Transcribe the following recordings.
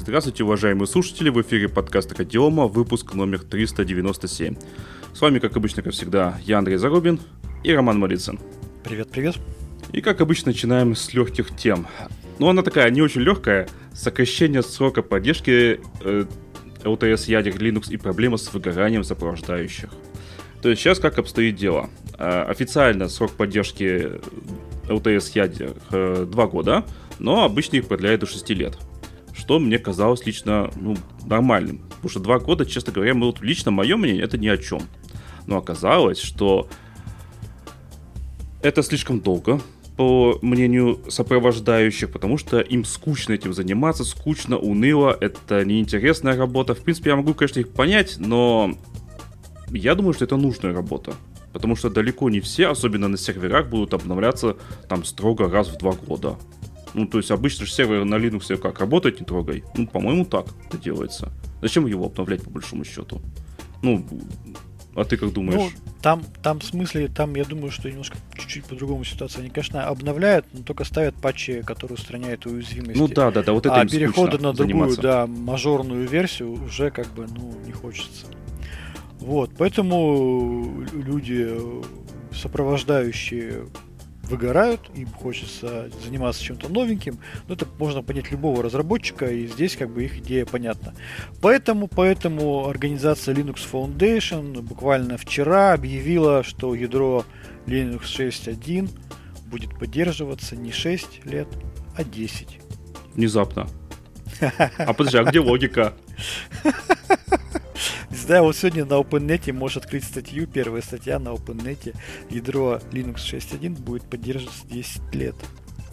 Здравствуйте, уважаемые слушатели, в эфире подкаст Радиома, выпуск номер 397. С вами, как обычно, как всегда, я Андрей Зарубин и Роман Малицын. Привет, привет. И, как обычно, начинаем с легких тем. Но она такая не очень легкая. Сокращение срока поддержки э, LTS ядер Linux и проблема с выгоранием сопровождающих. То есть сейчас как обстоит дело? Э, официально срок поддержки LTS ядер э, 2 года, но обычно их продляют до 6 лет что мне казалось лично ну, нормальным. Потому что два года, честно говоря, мы, вот, лично мое мнение, это ни о чем. Но оказалось, что это слишком долго, по мнению сопровождающих, потому что им скучно этим заниматься, скучно, уныло, это неинтересная работа. В принципе, я могу, конечно, их понять, но я думаю, что это нужная работа. Потому что далеко не все, особенно на серверах, будут обновляться там строго раз в два года. Ну, то есть обычно же сервер на Linux как, работать не трогай. Ну, по-моему, так это делается. Зачем его обновлять по большому счету? Ну, а ты как думаешь? Ну, там, там в смысле, там я думаю, что немножко чуть-чуть по-другому ситуация. Они, конечно, обновляют, но только ставят патчи, которые устраняют уязвимости. Ну да, да, да, вот это А перехода на другую, заниматься. да, мажорную версию уже как бы, ну, не хочется. Вот, поэтому люди, сопровождающие выгорают, им хочется заниматься чем-то новеньким. Но это можно понять любого разработчика, и здесь как бы их идея понятна. Поэтому, поэтому организация Linux Foundation буквально вчера объявила, что ядро Linux 6.1 будет поддерживаться не 6 лет, а 10. Внезапно. А подожди, а где логика? Не знаю, вот сегодня на OpenNet можешь открыть статью, первая статья на OpenNet. Ядро Linux 6.1 будет поддерживаться 10 лет.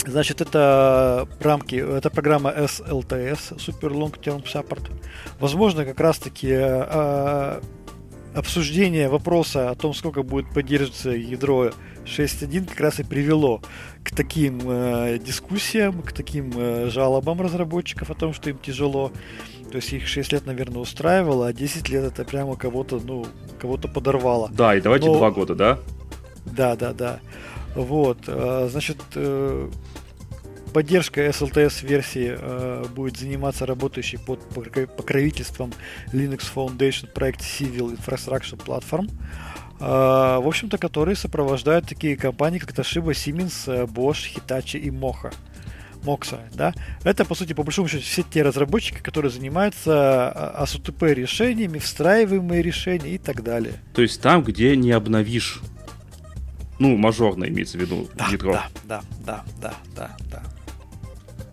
Значит, это рамки, это программа SLTS, Super Long Term Support. Возможно, как раз-таки э, обсуждение вопроса о том, сколько будет поддерживаться ядро 6.1, как раз и привело к таким э, дискуссиям, к таким э, жалобам разработчиков о том, что им тяжело. То есть их 6 лет, наверное, устраивало, а 10 лет это прямо кого-то, ну, кого-то подорвало. Да, и давайте Но... 2 года, да? Да, да, да. Вот, э, значит, э, поддержка SLTS версии э, будет заниматься работающей под покровительством Linux Foundation проект Civil Infrastructure Platform. В общем-то, которые сопровождают такие компании, как Toshiba, Siemens, Bosch, Hitachi и Mocha. Мокса, да, это, по сути, по большому счету, все те разработчики, которые занимаются АСУТП решениями, встраиваемые решения и так далее. То есть там, где не обновишь, ну, мажорно имеется в виду да, ядро. Да, да, да, да, да, да.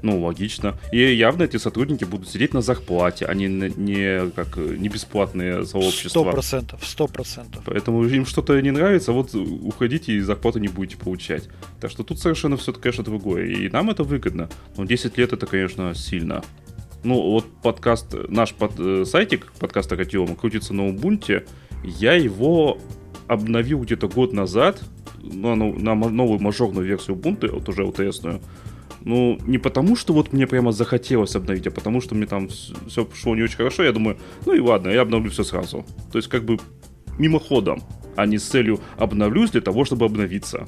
Ну, логично. И явно эти сотрудники будут сидеть на зарплате, они а не, как, не бесплатные сообщества. Сто процентов, сто процентов. Поэтому им что-то не нравится, вот уходите и зарплату не будете получать. Так что тут совершенно все, конечно, другое. И нам это выгодно. Но 10 лет это, конечно, сильно. Ну, вот подкаст, наш под, э, сайтик, подкаст Акатиома, крутится на Ubuntu. Я его обновил где-то год назад, ну, на новую мажорную версию Ubuntu, вот уже LTS-ную. Ну, не потому, что вот мне прямо захотелось обновить, а потому, что мне там все пошло не очень хорошо. Я думаю, ну и ладно, я обновлю все сразу. То есть, как бы мимоходом, а не с целью обновлюсь для того, чтобы обновиться.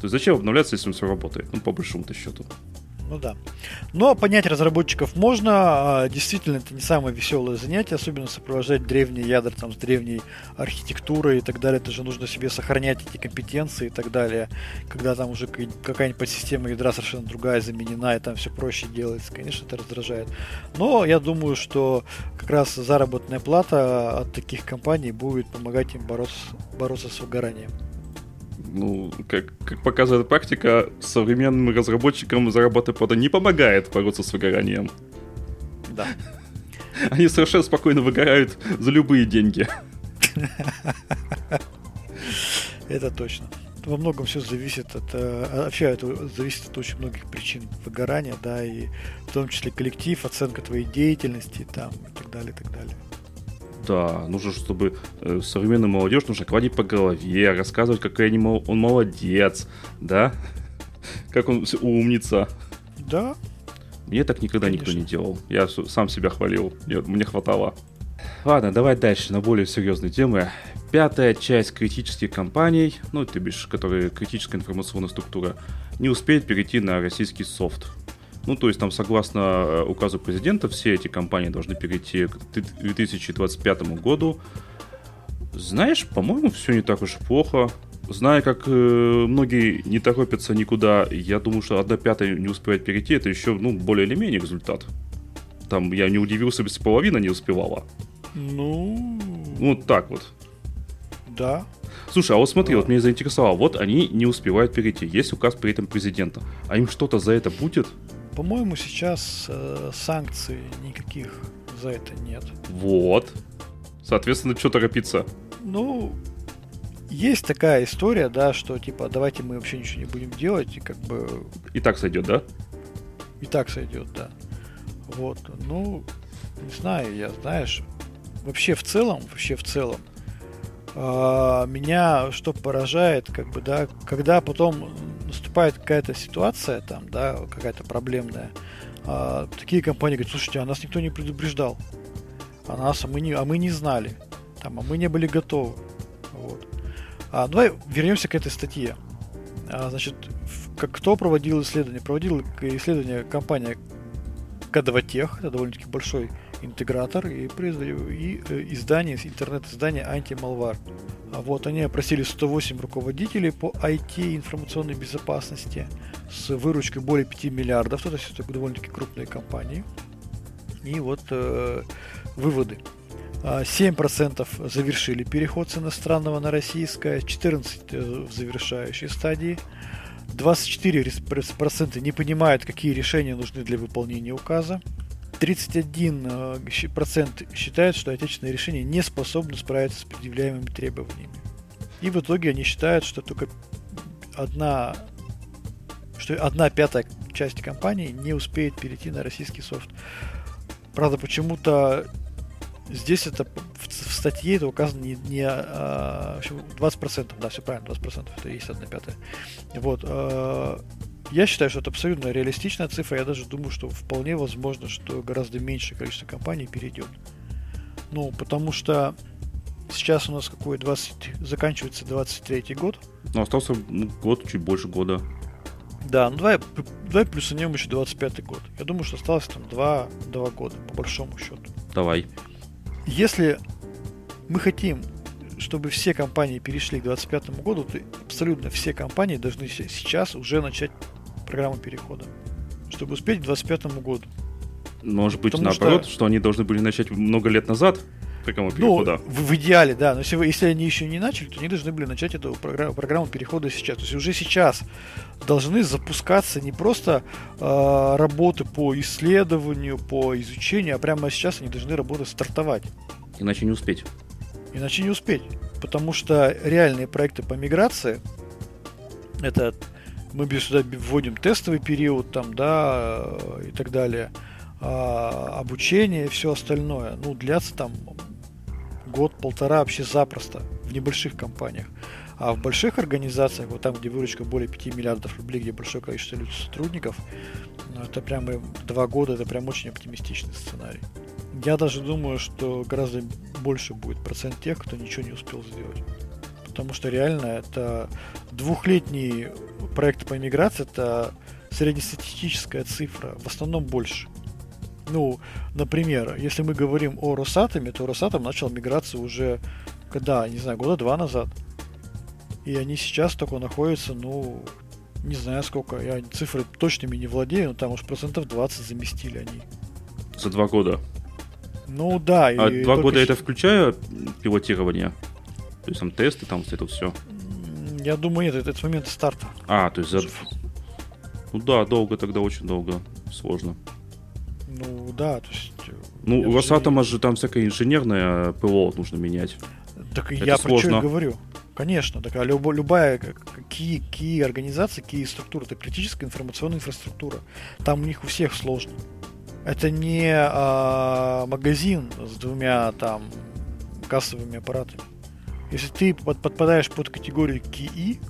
То есть, зачем обновляться, если все работает? Ну, по большому-то счету. Ну да. Но понять разработчиков можно. А, действительно, это не самое веселое занятие, особенно сопровождать древние ядра там, с древней архитектурой и так далее. Это же нужно себе сохранять эти компетенции и так далее. Когда там уже какая-нибудь подсистема ядра совершенно другая заменена, и там все проще делается. Конечно, это раздражает. Но я думаю, что как раз заработная плата от таких компаний будет помогать им бороться, бороться с выгоранием ну, как, как показывает практика, современным разработчикам зарабатывать правда не помогает бороться с выгоранием. Да. Они совершенно спокойно выгорают за любые деньги. Это точно. Во многом все зависит от... Э, вообще это зависит от очень многих причин выгорания, да, и в том числе коллектив, оценка твоей деятельности там, и так далее, и так далее. Да, нужно, чтобы э, современную молодежь нужно гладить по голове, рассказывать, какой они, он молодец, да? Как он умница. Да. Мне так никогда Конечно. никто не делал. Я сам себя хвалил. Мне, мне хватало. Ладно, давай дальше на более серьезные темы. Пятая часть критических компаний, ну, ты бишь, которые критическая информационная структура, не успеет перейти на российский софт. Ну, то есть там, согласно э, указу президента, все эти компании должны перейти к 2025 году. Знаешь, по-моему, все не так уж и плохо. Зная, как э, многие не торопятся никуда, я думаю, что одна пятая не успевает перейти, это еще, ну, более или менее результат. Там я не удивился, если половина не успевала. Ну... Ну, так вот. Да. Слушай, а вот смотри, да. вот меня заинтересовало. Вот они не успевают перейти. Есть указ при этом президента. А им что-то за это будет? По-моему, сейчас э, санкций никаких за это нет. Вот. Соответственно, что торопиться? Ну, есть такая история, да, что типа давайте мы вообще ничего не будем делать, и как бы. И так сойдет, да? И так сойдет, да. Вот. Ну, не знаю, я, знаешь, вообще в целом, вообще в целом, меня что поражает, как бы, да, когда потом наступает какая-то ситуация, там, да, какая-то проблемная, э, такие компании говорят, слушайте, а нас никто не предупреждал, а нас, а мы не, а мы не знали, там, а мы не были готовы, вот. А, давай вернемся к этой статье. А, значит, как, кто проводил исследование? Проводил исследование компания K2Tech, это довольно-таки большой интегратор и, и э, издание, интернет-издание Anti-Malware. А вот они опросили 108 руководителей по IT информационной безопасности с выручкой более 5 миллиардов, то есть это довольно-таки крупные компании. И вот э, выводы. 7% а, завершили переход с иностранного на российское, 14% э, в завершающей стадии, 24% не понимают, какие решения нужны для выполнения указа, 31% э, считают, что отечественные решения не способны справиться с предъявляемыми требованиями. И в итоге они считают, что только одна, что одна пятая часть компании не успеет перейти на российский софт. Правда, почему-то Здесь это в, в статье это указано не, не а, 20%, да, все правильно, 20%, это есть одна пятая. Вот, а, я считаю, что это абсолютно реалистичная цифра, я даже думаю, что вполне возможно, что гораздо меньшее количество компаний перейдет. Ну, потому что сейчас у нас какой 20, заканчивается 23 год. Ну, остался ну, год, чуть больше года. Да, ну давай, давай плюсанем еще 25 год. Я думаю, что осталось там 2, 2 года, по большому счету. Давай. Если мы хотим, чтобы все компании перешли к 2025 году, то абсолютно все компании должны сейчас уже начать программу перехода, чтобы успеть к 2025 году. Может быть, Потому наоборот, что... что они должны были начать много лет назад программу перехода. Ну, в, в идеале, да. Но если, вы, если они еще не начали, то они должны были начать эту программу, программу перехода сейчас. То есть уже сейчас должны запускаться не просто э, работы по исследованию, по изучению, а прямо сейчас они должны работы стартовать. Иначе не успеть. Иначе не успеть. Потому что реальные проекты по миграции, это мы сюда вводим тестовый период, там, да, и так далее, а, обучение и все остальное. Ну, длятся там год-полтора вообще запросто в небольших компаниях. А в больших организациях, вот там, где выручка более 5 миллиардов рублей, где большое количество сотрудников, ну, это прямо два года, это прям очень оптимистичный сценарий. Я даже думаю, что гораздо больше будет процент тех, кто ничего не успел сделать. Потому что реально это двухлетний проект по миграции, это среднестатистическая цифра, в основном больше. Ну, например, если мы говорим о Росатоме, то Росатом начал миграцию уже, когда, не знаю, года два назад. И они сейчас только находятся, ну, не знаю сколько, я цифры точными не владею, но там уж процентов 20 заместили они. За два года? Ну да. А два года это включая пилотирование? То есть там тесты, там это все? Я думаю, нет, это, это с момента старта. А, то есть за... Ну да, долго тогда, очень долго. Сложно. Ну да, то есть... Э, ну, у Росатома же там всякое инженерное ПО нужно менять. Так Это я сложно. про что и говорю. Конечно, такая люб, любая какие, какие организации, какие структуры, это критическая информационная инфраструктура. Там у них у всех сложно. Это не а, магазин с двумя там кассовыми аппаратами. Если ты под, подпадаешь под категорию КИИ,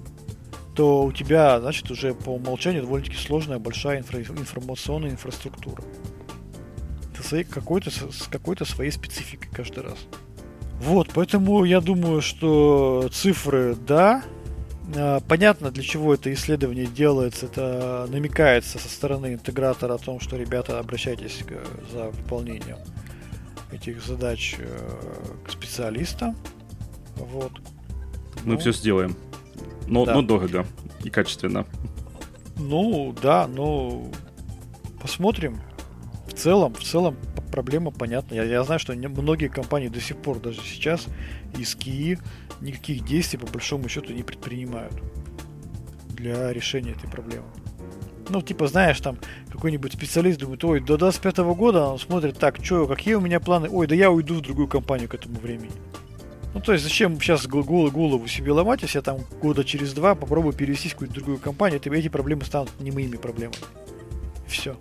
то у тебя, значит, уже по умолчанию довольно-таки сложная большая инфра- информационная инфраструктура своей, какой-то, с какой-то своей спецификой каждый раз. Вот, поэтому я думаю, что цифры, да, э, понятно, для чего это исследование делается. Это намекается со стороны интегратора о том, что, ребята, обращайтесь за выполнением этих задач к специалистам. Вот. Мы ну, все сделаем. Но, да. но дорого и качественно. Ну, да, но посмотрим. В целом, в целом проблема понятна. Я, я знаю, что многие компании до сих пор, даже сейчас, из КИИ никаких действий по большому счету не предпринимают для решения этой проблемы. Ну, типа, знаешь, там какой-нибудь специалист думает, ой, до 25 года он смотрит, так, что, какие у меня планы? Ой, да я уйду в другую компанию к этому времени. Ну, то есть, зачем сейчас голову, себе ломать, если я там года через два попробую перевестись в какую-то другую компанию, то эти проблемы станут не моими проблемами. Все.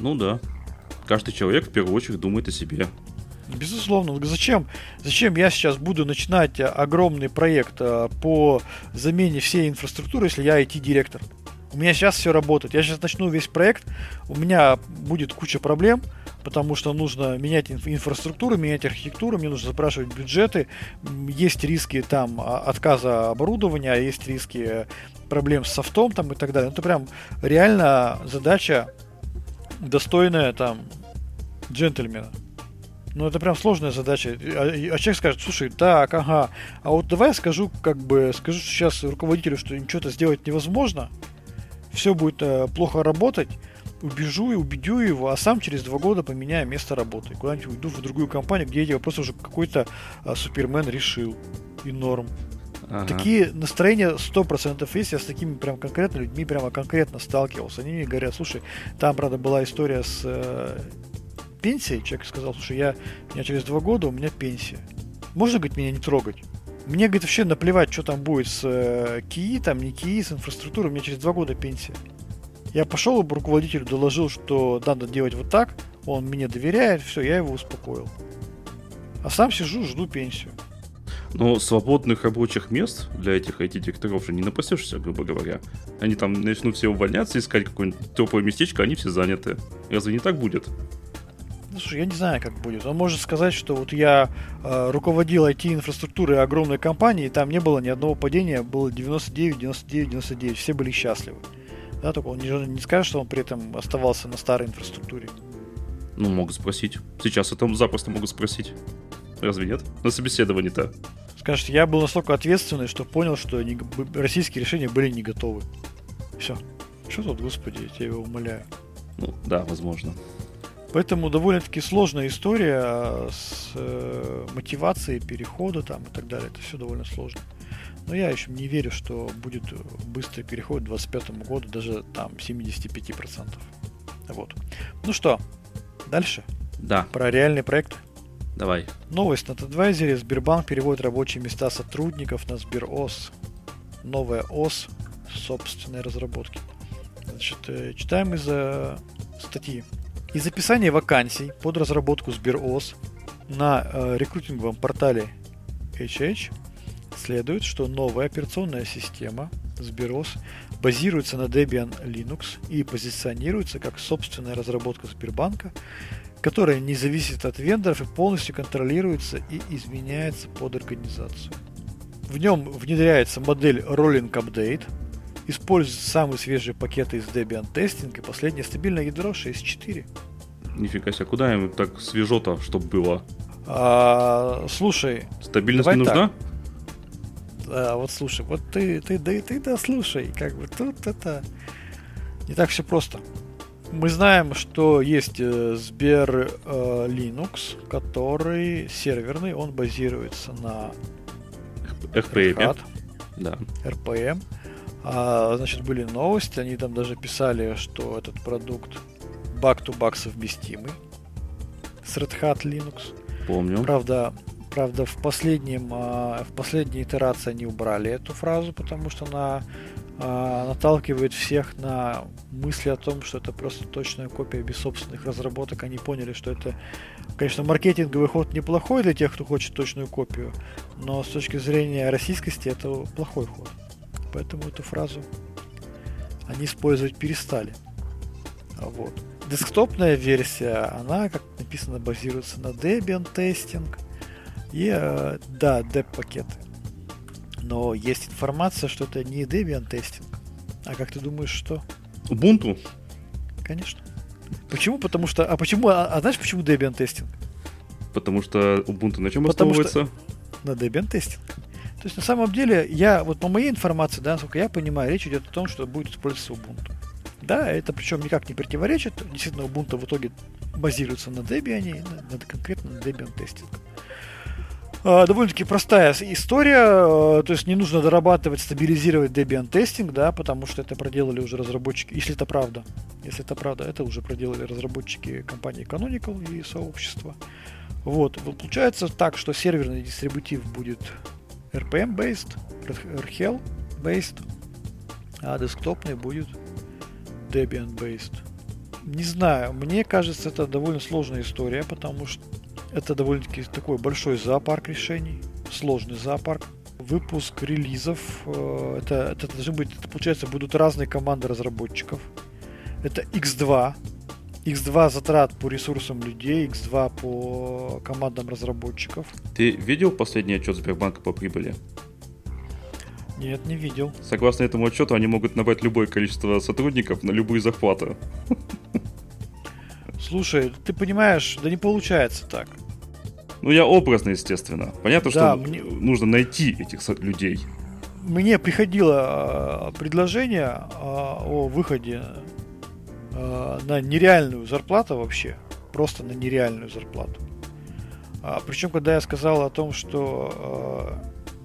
Ну да. Каждый человек в первую очередь думает о себе. Безусловно. Зачем, зачем я сейчас буду начинать огромный проект э, по замене всей инфраструктуры, если я IT-директор? У меня сейчас все работает. Я сейчас начну весь проект, у меня будет куча проблем, потому что нужно менять инфраструктуру, менять архитектуру, мне нужно запрашивать бюджеты, есть риски там а, отказа оборудования, есть риски проблем с софтом там и так далее. Это прям реально задача достойная там джентльмена. Ну, это прям сложная задача. А, а человек скажет, слушай, так, ага, а вот давай я скажу, как бы, скажу сейчас руководителю, что ничего-то сделать невозможно, все будет э, плохо работать, убежу и убедю его, а сам через два года поменяю место работы. Куда-нибудь уйду в другую компанию, где эти вопросы уже какой-то а, супермен решил. И норм. Ага. Такие настроения 100% есть. Я с такими прям конкретно людьми прямо конкретно сталкивался. Они мне говорят, слушай, там, правда, была история с э, пенсией. Человек сказал, слушай, я, у меня через два года у меня пенсия. Можно, говорит, меня не трогать? Мне, говорит, вообще наплевать, что там будет с э, КИИ, там не КИИ, с инфраструктурой. У меня через два года пенсия. Я пошел, руководителю доложил, что надо делать вот так, он мне доверяет, все, я его успокоил. А сам сижу, жду пенсию. Но свободных рабочих мест для этих IT-директоров же не напасешься, грубо говоря. Они там начнут все увольняться, искать какое-нибудь теплое местечко, они все заняты. Разве не так будет? Ну, слушай, я не знаю, как будет. Он может сказать, что вот я э, руководил IT-инфраструктурой огромной компании, и там не было ни одного падения, было 99, 99, 99, все были счастливы. Да, только он не, не скажет, что он при этом оставался на старой инфраструктуре. Ну, могут спросить. Сейчас это запросто могут спросить. Разве нет? На собеседовании-то. Скажет, я был настолько ответственный, что понял, что не, российские решения были не готовы. Все. Что тут, господи, я тебя умоляю. Ну, да, возможно. Поэтому довольно-таки сложная история с э, мотивацией перехода там и так далее. Это все довольно сложно. Но я еще не верю, что будет быстрый переход к 2025 году, даже там 75%. Вот. Ну что, дальше? Да. Про реальный проект. Давай. Новость на TadVisor. Сбербанк переводит рабочие места сотрудников на СберОС. Новая ОС собственной разработки. Значит, э, читаем из статьи. Из описания вакансий под разработку СберОС на э, рекрутинговом портале HH следует, что новая операционная система Sberos базируется на Debian Linux и позиционируется как собственная разработка Сбербанка, которая не зависит от вендоров и полностью контролируется и изменяется под организацию. В нем внедряется модель Rolling Update, используются самые свежие пакеты из Debian Testing и последнее стабильное ядро 6.4. Нифига себе, куда им так свежо-то, чтобы было? А, слушай, стабильность не нужна? Так. А, вот слушай, вот ты, ты, да, ты да слушай, как бы тут это не так все просто. Мы знаем, что есть э, Сбер э, Linux, который серверный, он базируется на RPM. Да. RPM. А, значит, были новости, они там даже писали, что этот продукт back-to-back совместимый с Red Hat Linux. Помню. Правда, Правда, в, последнем, а, в последней итерации они убрали эту фразу, потому что она а, наталкивает всех на мысли о том, что это просто точная копия без собственных разработок. Они поняли, что это, конечно, маркетинговый ход неплохой для тех, кто хочет точную копию, но с точки зрения российскости это плохой ход. Поэтому эту фразу они использовать перестали. Вот. Десктопная версия, она, как написано, базируется на Debian тестинг. И, э, да, деп-пакеты. Но есть информация, что это не Debian тестинг. А как ты думаешь, что? Ubuntu? Конечно. Почему? Потому что... А почему... А, а знаешь, почему Debian тестинг? Потому что Ubuntu на чем Потому основывается? На Debian тестинг. То есть на самом деле, я вот по моей информации, да, насколько я понимаю, речь идет о том, что будет использоваться Ubuntu. Да, это причем никак не противоречит. Действительно, Ubuntu в итоге базируется на Debian, на, на конкретно на Debian тестинг. А, довольно-таки простая история, а, то есть не нужно дорабатывать, стабилизировать Debian тестинг, да, потому что это проделали уже разработчики, если это правда, если это правда, это уже проделали разработчики компании Canonical и сообщества. Вот, получается так, что серверный дистрибутив будет RPM-based, RHEL-based, а десктопный будет Debian-based. Не знаю, мне кажется, это довольно сложная история, потому что это довольно-таки такой большой зоопарк решений, сложный зоопарк. Выпуск релизов, э, это, это должны быть, это, получается, будут разные команды разработчиков. Это X2, X2 затрат по ресурсам людей, X2 по командам разработчиков. Ты видел последний отчет Сбербанка по прибыли? Нет, не видел. Согласно этому отчету, они могут набрать любое количество сотрудников на любые захваты. Слушай, ты понимаешь, да не получается так. Ну, я образно, естественно. Понятно, Да, что мне- нужно найти этих людей. Мне приходило э, предложение э, о выходе э, на нереальную зарплату вообще. Просто на нереальную зарплату. А, причем, когда я сказал о том, что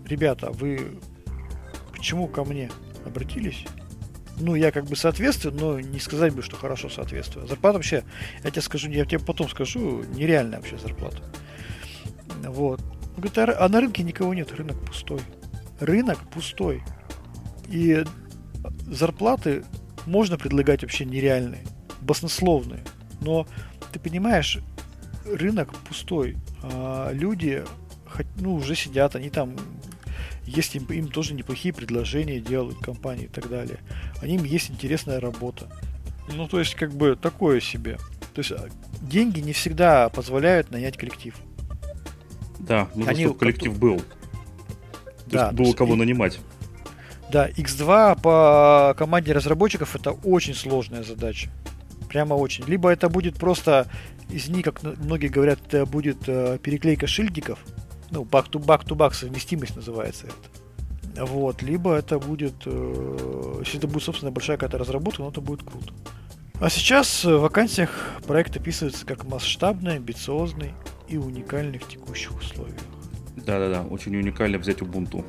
ребята, вы почему ко мне обратились? Ну, я как бы соответствую, но не сказать бы, что хорошо соответствую. Зарплата вообще, я тебе скажу, я тебе потом скажу, нереальная вообще зарплата. Вот. Он говорит, а, а на рынке никого нет, рынок пустой. Рынок пустой. И зарплаты можно предлагать вообще нереальные, баснословные. Но ты понимаешь, рынок пустой. А люди ну, уже сидят, они там есть им, им тоже неплохие предложения делают компании и так далее. Они им есть интересная работа. Ну, то есть, как бы такое себе. То есть, а, деньги не всегда позволяют нанять коллектив. Да, нужно, Они чтобы коллектив был. То Да, есть было есть кого и- нанимать. Да, X2 по команде разработчиков это очень сложная задача. Прямо очень. Либо это будет просто, извини, как н- многие говорят, это будет э, переклейка шильдиков. Ну, back-to-back-to-back совместимость называется это. Вот. Либо это будет, э, если это будет, собственно, большая какая-то разработка, ну, это будет круто. А сейчас в вакансиях проект описывается как масштабный, амбициозный и уникальный в текущих условиях. Да-да-да, очень уникально взять Ubuntu.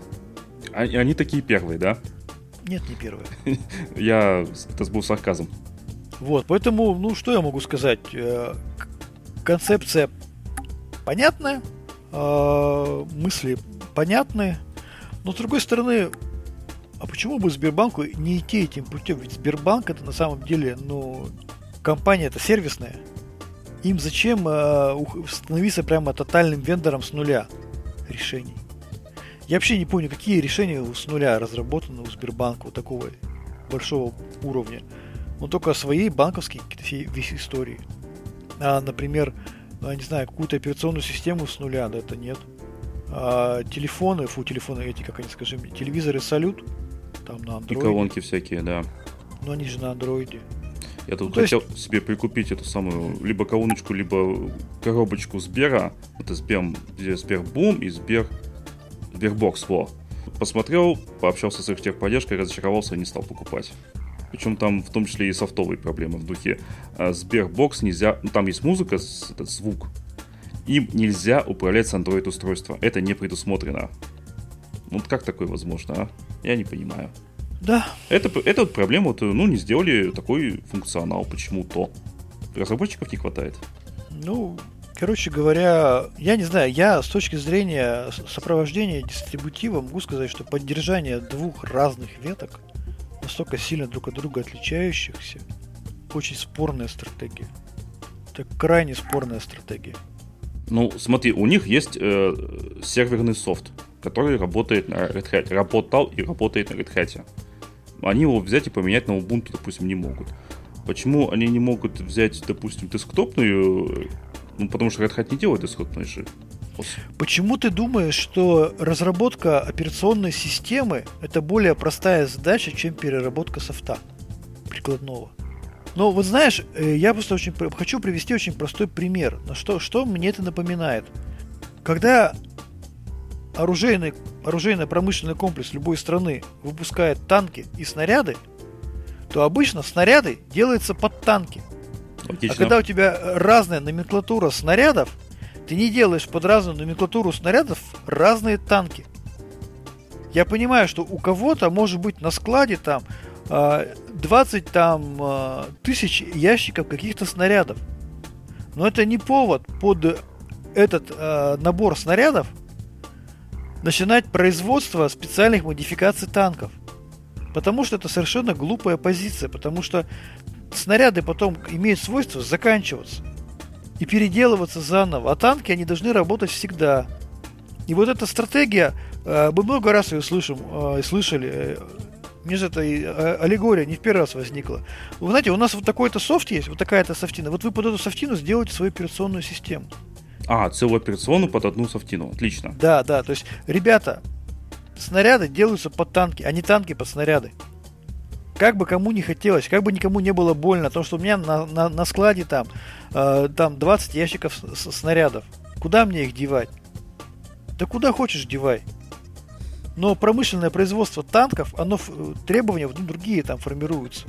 А- и Они такие первые, да? Нет, не первое. Я... Это был сарказм. Вот, поэтому, ну, что я могу сказать? Э, Концепция понятная, мысли понятные, но с другой стороны, а почему бы Сбербанку не идти этим путем? Ведь Сбербанк это на самом деле, ну, компания это сервисная. Им зачем э, становиться прямо тотальным вендором с нуля решений? Я вообще не помню, какие решения с нуля разработаны у Сбербанка вот такого большого уровня но только своей банковской какие-то все- весь истории. А, например, я не знаю, какую-то операционную систему с нуля, да, это нет. А, телефоны, фу, телефоны эти, как они, скажи мне, телевизоры салют, там на И андроиде, колонки всякие, да. но они же на андроиде. Я тут Ну, то есть- хотел себе прикупить эту самую либо колоночку, либо коробочку Сбера. Это Сбер, Сбербум и Сбер... Сбербокс, во. Посмотрел, пообщался с их техподдержкой, разочаровался и не стал покупать. Причем там в том числе и софтовые проблемы в духе. а, Сбербокс нельзя... Ну, там есть музыка, этот звук. Им нельзя управлять с Android устройства. Это не предусмотрено. Вот как такое возможно, а? Я не понимаю. Да, Это, это вот проблема, вот, ну, не сделали такой функционал почему-то. Разработчиков не хватает. ну, короче говоря, я не знаю, я с точки зрения сопровождения дистрибутива могу сказать, что поддержание двух разных веток, настолько сильно друг от друга отличающихся, очень спорная стратегия. Это крайне спорная стратегия. Ну, смотри, у них есть э, серверный софт, который работает на Red Hat. Работал и работает на Red Hat. Они его взять и поменять на Ubuntu, допустим, не могут. Почему они не могут взять, допустим, десктопную? Ну, потому что Red Hat не делает десктопные же. Почему ты думаешь, что разработка операционной системы это более простая задача, чем переработка софта прикладного? Но вот знаешь, э, я просто очень хочу привести очень простой пример. На что, что мне это напоминает? Когда оружейный, оружейно-промышленный комплекс любой страны выпускает танки и снаряды, то обычно снаряды делаются под танки. Логично. А когда у тебя разная номенклатура снарядов, ты не делаешь под разную номенклатуру снарядов разные танки. Я понимаю, что у кого-то может быть на складе там 20 а, там а, тысяч ящиков каких-то снарядов. Но это не повод под этот э, набор снарядов начинать производство специальных модификаций танков. Потому что это совершенно глупая позиция, потому что снаряды потом имеют свойство заканчиваться и переделываться заново, а танки, они должны работать всегда. И вот эта стратегия, э, мы много раз ее слышим, э, слышали, э, мне же эта аллегория не в первый раз возникла. Вы знаете, у нас вот такой-то софт есть, вот такая-то софтина. Вот вы под эту софтину сделаете свою операционную систему. А, целую операционную под одну софтину. Отлично. Да, да. То есть, ребята, снаряды делаются под танки, а не танки под снаряды. Как бы кому не хотелось, как бы никому не было больно, то, что у меня на, на, на складе там, э, там 20 ящиков с, с, снарядов. Куда мне их девать? Да куда хочешь девай. Но промышленное производство танков, оно требования ну, другие там формируются.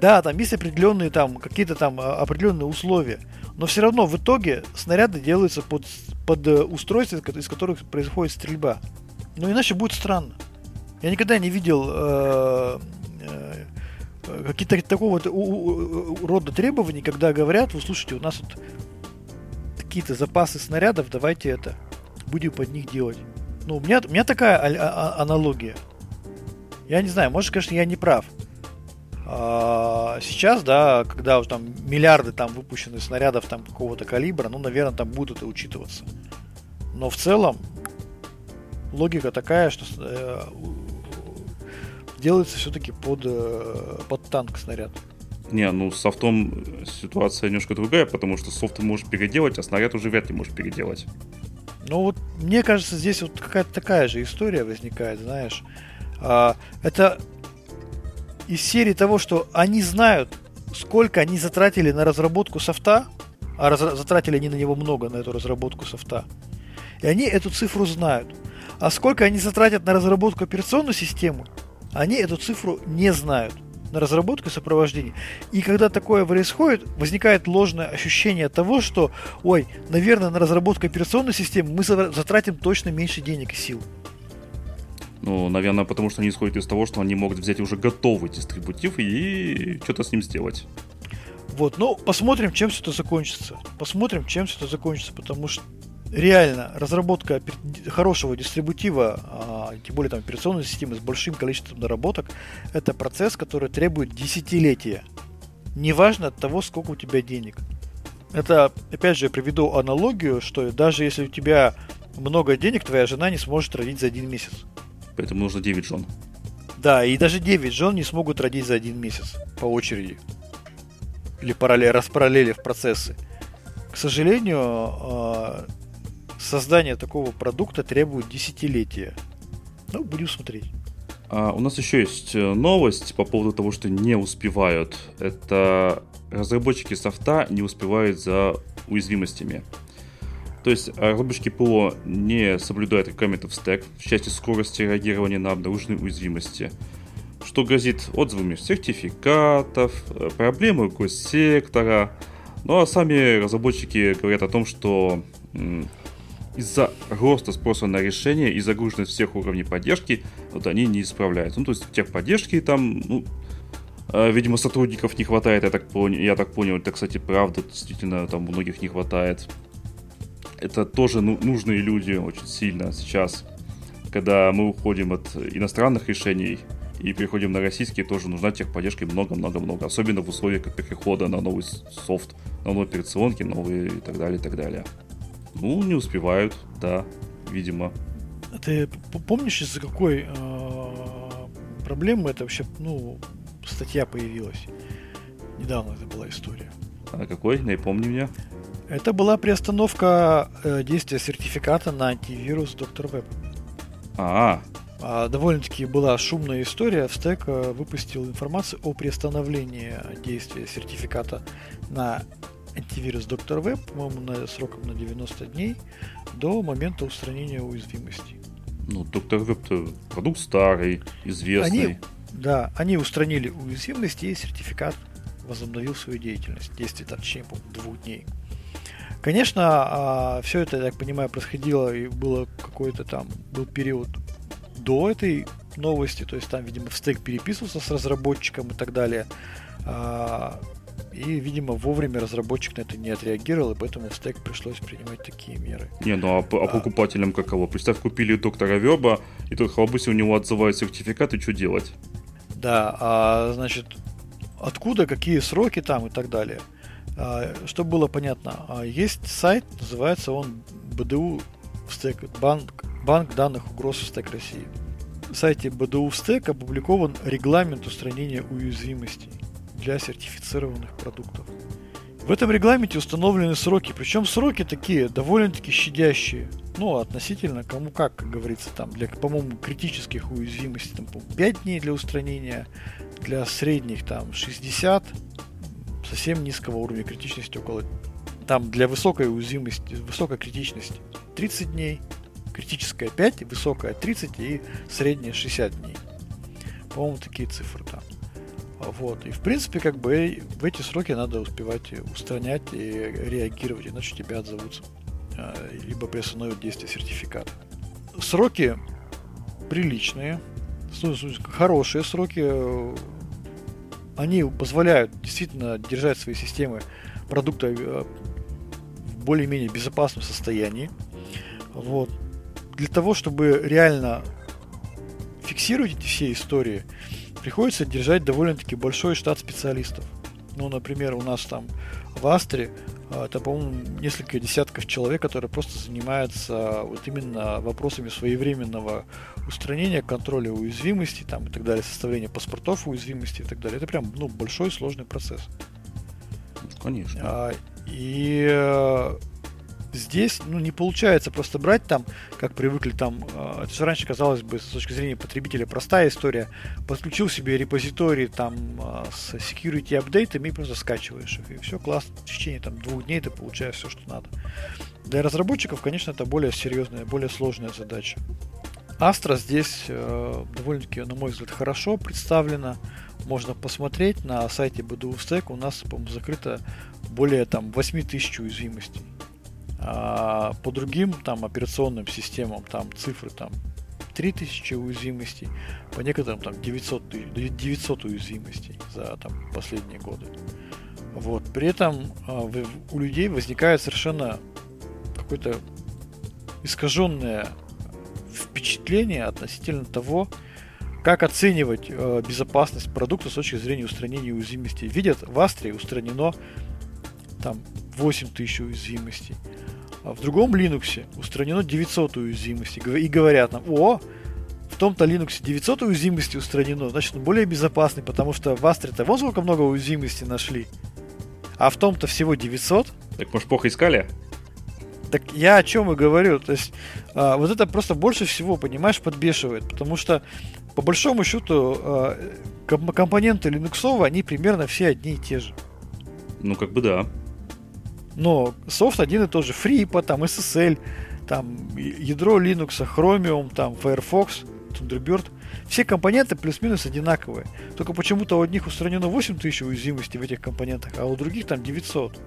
Да, там есть определенные там какие-то там а, определенные условия, но все равно в итоге снаряды делаются под, под э, устройства, из которых происходит стрельба. Ну иначе будет странно. Я никогда не видел э, э, какие-то такого вот рода требований, когда говорят, вы слушайте, у нас вот какие-то запасы снарядов, давайте это будем под них делать. Ну, у меня, у меня такая а- а- аналогия. Я не знаю, может, конечно, я не прав. А, сейчас, да, когда уже там миллиарды там выпущены снарядов там какого-то калибра, ну, наверное, там будут это учитываться. Но в целом логика такая, что э, делается все-таки под, э, под танк снаряд. Не, ну с софтом ситуация немножко другая, потому что софт ты можешь переделать, а снаряд уже вряд ли можешь переделать. Ну вот, мне кажется, здесь вот какая-то такая же история возникает, знаешь. А, это из серии того, что они знают, сколько они затратили на разработку софта, а раз, затратили они на него много, на эту разработку софта, и они эту цифру знают. А сколько они затратят на разработку операционной системы, они эту цифру не знают на разработку и сопровождение. И когда такое происходит, возникает ложное ощущение того, что, ой, наверное, на разработку операционной системы мы затратим точно меньше денег и сил. Ну, наверное, потому что они исходят из того, что они могут взять уже готовый дистрибутив и что-то с ним сделать. Вот, ну, посмотрим, чем все это закончится. Посмотрим, чем все это закончится, потому что реально разработка хорошего дистрибутива, а, тем более там операционной системы с большим количеством доработок, это процесс, который требует десятилетия. Неважно от того, сколько у тебя денег. Это, опять же, я приведу аналогию, что даже если у тебя много денег, твоя жена не сможет родить за один месяц. Поэтому нужно 9 жен. Да, и даже 9 жен не смогут родить за один месяц по очереди. Или параллель, распараллелив процессы. К сожалению, а, создание такого продукта требует десятилетия. Ну, будем смотреть. А, у нас еще есть э, новость по поводу того, что не успевают. Это разработчики софта не успевают за уязвимостями. То есть разработчики ПО не соблюдают рекомендов стек в части скорости реагирования на обнаруженные уязвимости, что грозит отзывами сертификатов, э, проблемой госсектора. Ну а сами разработчики говорят о том, что из-за роста спроса на решение и загруженность всех уровней поддержки, вот они не исправляются. Ну, то есть техподдержки там, ну, э, видимо, сотрудников не хватает, я так, понял, я так понял. Это, кстати, правда, действительно, там многих не хватает это тоже ну, нужные люди очень сильно сейчас. Когда мы уходим от иностранных решений и переходим на российские, тоже нужна техподдержка много-много-много. Особенно в условиях перехода на новый софт, на новые операционки, новые и так далее, и так далее. Ну, не успевают, да, видимо. А ты помнишь, из-за какой э, проблемы это вообще, ну, статья появилась? Недавно это была история. А какой? Не помни меня. Это была приостановка э, действия сертификата на антивирус Доктор Веб. А, А, Довольно-таки была шумная история. В стек э, выпустил информацию о приостановлении действия сертификата на антивирус Доктор Веб, по-моему, на, сроком на 90 дней до момента устранения уязвимости. ну, Доктор Веб-то продукт старый, известный. Они, да, они устранили уязвимость и сертификат возобновил свою деятельность. Действие течение, по-моему, двух дней. Конечно, все это, я так понимаю, происходило и было какой-то там, был период до этой новости, то есть там, видимо, в стейк переписывался с разработчиком и так далее. И, видимо, вовремя разработчик на это не отреагировал, и поэтому в стейк пришлось принимать такие меры. Не, ну а, а покупателям каково? Представь, купили доктора Веба, и тут хлобыси у него отзывают сертификат, и что делать? Да, а, значит, откуда, какие сроки там и так далее. А, чтобы было понятно, а, есть сайт, называется он БДУ стек, банк, банк данных угроз в стек России. В сайте BDU стек опубликован регламент устранения уязвимостей для сертифицированных продуктов. В этом регламенте установлены сроки, причем сроки такие довольно-таки щадящие. Ну, относительно кому как, как говорится, там, для, по-моему, критических уязвимостей, там, по 5 дней для устранения, для средних, там, 60, совсем низкого уровня критичности около, там, для высокой уязвимости, высокой критичности 30 дней, критическая 5, высокая 30 и средняя 60 дней. По-моему, такие цифры там. Вот. И в принципе, как бы в эти сроки надо успевать устранять и реагировать, иначе тебя отзовут, э, либо приостановят действие сертификата. Сроки приличные, хорошие сроки. Они позволяют действительно держать свои системы продукта э, в более-менее безопасном состоянии. Вот. Для того, чтобы реально фиксировать эти все истории, приходится держать довольно-таки большой штат специалистов. Ну, например, у нас там в Астре а, это, по-моему, несколько десятков человек, которые просто занимаются вот именно вопросами своевременного устранения, контроля уязвимости там, и так далее, составления паспортов уязвимости и так далее. Это прям ну, большой сложный процесс. Конечно. А, и э, здесь ну, не получается просто брать там, как привыкли там, э, это же раньше казалось бы с точки зрения потребителя простая история, подключил себе репозиторий там э, с security апдейтами и просто скачиваешь их, и все классно, в течение там двух дней ты получаешь все, что надо. Для разработчиков, конечно, это более серьезная, более сложная задача. Astra здесь э, довольно-таки, на мой взгляд, хорошо представлена. Можно посмотреть на сайте BDU Stack. У нас, по-моему, закрыто более там 8000 уязвимостей. А по другим там операционным системам там цифры там 3000 уязвимостей, по некоторым там 900, 900 уязвимостей за там последние годы. Вот. При этом а, у людей возникает совершенно какое-то искаженное впечатление относительно того, как оценивать э, безопасность продукта с точки зрения устранения уязвимостей. Видят, в Астре устранено там 8000 уязвимостей. А в другом Linux устранено 900 уязвимостей. И говорят нам, о, в том-то Linux 900 уязвимостей устранено, значит, он более безопасный, потому что в Астре-то вон сколько много уязвимостей нашли. А в том-то всего 900. Так, может, плохо искали? Так я о чем и говорю. То есть, а, вот это просто больше всего, понимаешь, подбешивает. Потому что, по большому счету, а, ком- компоненты Linux, они примерно все одни и те же. Ну, как бы да. Но софт один и тот же. FreePA, там SSL, там ядро Linux, Chromium, там Firefox, Thunderbird. Все компоненты плюс-минус одинаковые. Только почему-то у одних устранено 8000 уязвимостей в этих компонентах, а у других там 900.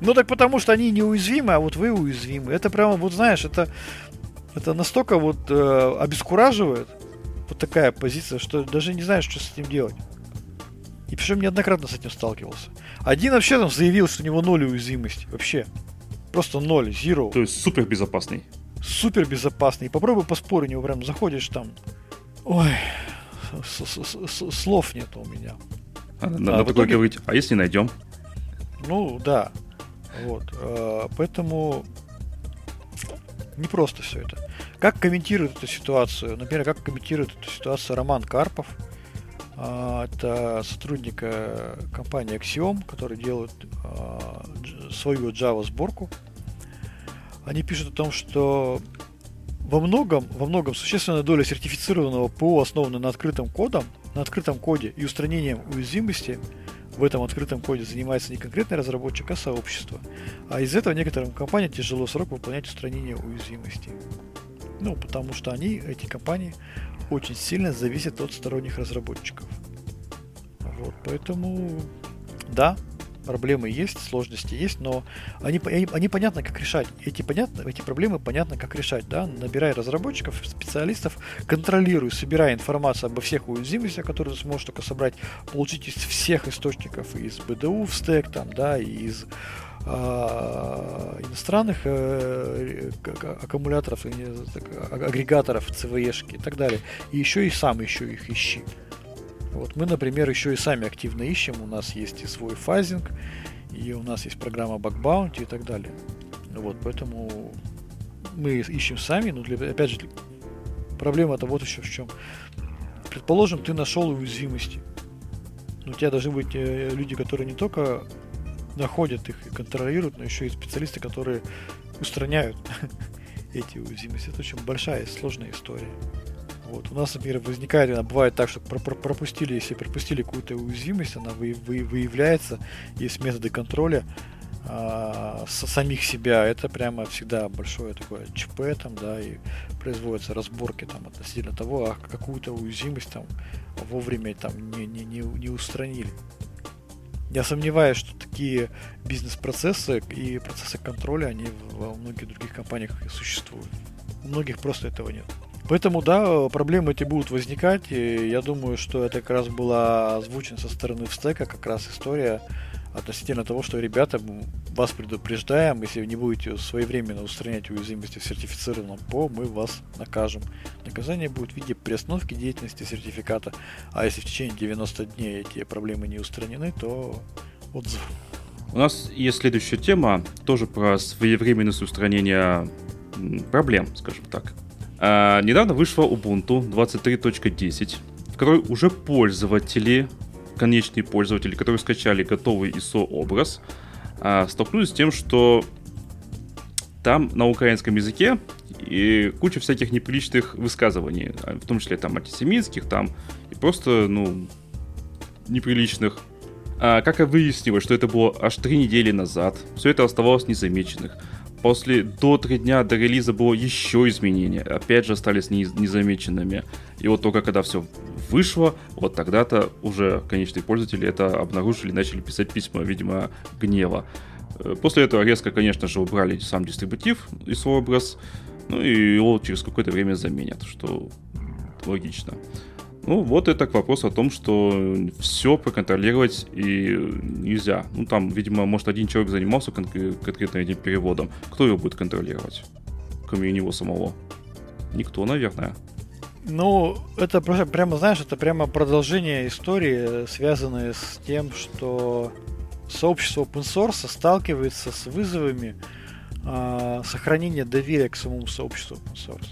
Ну так потому что они неуязвимы, а вот вы уязвимы. Это прямо, вот знаешь, это, это настолько вот э, обескураживает вот такая позиция, что даже не знаешь, что с этим делать. И причем неоднократно с этим сталкивался. Один вообще там заявил, что у него ноль уязвимости. Вообще. Просто ноль, zero. То есть супер безопасный. Супер безопасный. И попробуй поспорить, у него прям заходишь там. Ой, слов нет у меня. А, А, на в такой итоге- говорить, а если найдем? Ну, да. Вот. э, Поэтому не просто все это. Как комментирует эту ситуацию? Например, как комментирует эту ситуацию Роман Карпов? А, Это сотрудник э, компании Axiom, который делает а, свою Java сборку. Они пишут о том, что во многом, во многом существенная доля сертифицированного ПО, основанного на открытом кодом, на открытом коде и устранением уязвимости в этом открытом коде занимается не конкретный разработчик, а сообщество. А из этого некоторым компаниям тяжело срок выполнять устранение уязвимостей. Ну, потому что они, эти компании, очень сильно зависят от сторонних разработчиков. Вот, поэтому, да, проблемы есть, сложности есть, но они, они, они понятно, как решать. Эти, понятно, эти проблемы понятно, как решать. Да? Набирай разработчиков, специалистов, контролируй, собирай информацию обо всех уязвимостях, которые ты сможешь только собрать, получить из всех источников, из BDU в стек, там, да, из а, иностранных э, аккумуляторов, агрегаторов, CVE и так далее. И еще и сам еще их ищи. Вот мы, например, еще и сами активно ищем. У нас есть и свой фазинг, и у нас есть программа Bug Bounty и так далее. Вот, поэтому мы ищем сами, но для, опять же, проблема-то вот еще в чем. Предположим, ты нашел уязвимости. Но у тебя должны быть э, люди, которые не только находят их и контролируют, но еще и специалисты, которые устраняют эти уязвимости. Это очень большая и сложная история. Вот. У нас, например, возникает, бывает так, что пропустили, если пропустили какую-то уязвимость, она вы, вы, выявляется, есть методы контроля а, со самих себя. Это прямо всегда большое такое ЧП там, да, и производятся разборки там относительно того, а какую-то уязвимость там вовремя там не, не, не, не устранили. Я сомневаюсь, что такие бизнес-процессы и процессы контроля, они во многих других компаниях существуют. У многих просто этого нет. Поэтому, да, проблемы эти будут возникать. И я думаю, что это как раз была озвучена со стороны встека как раз история относительно того, что, ребята, вас предупреждаем, если вы не будете своевременно устранять уязвимости в сертифицированном ПО, мы вас накажем. Наказание будет в виде приостановки деятельности сертификата, а если в течение 90 дней эти проблемы не устранены, то отзыв. У нас есть следующая тема, тоже про своевременность устранения проблем, скажем так. А, недавно вышла Ubuntu 23.10, в которой уже пользователи, конечные пользователи, которые скачали готовый ISO-образ, а, столкнулись с тем, что там на украинском языке и куча всяких неприличных высказываний, а, в том числе там антисемитских, там и просто, ну, неприличных. А, как и выяснилось, что это было аж три недели назад, все это оставалось незамеченных. После до три дня до релиза было еще изменения, опять же остались не, незамеченными. И вот только когда все вышло, вот тогда-то уже конечные пользователи это обнаружили и начали писать письма, видимо, гнева. Э, после этого резко, конечно же, убрали сам дистрибутив и свой образ, ну и его через какое-то время заменят, что логично. Ну, вот это к вопросу о том, что все проконтролировать и нельзя. Ну, там, видимо, может, один человек занимался кон- конкретно этим переводом. Кто его будет контролировать? Кроме него самого. Никто, наверное. Ну, это прямо, знаешь, это прямо продолжение истории, связанное с тем, что сообщество open source сталкивается с вызовами э, сохранения доверия к самому сообществу open source.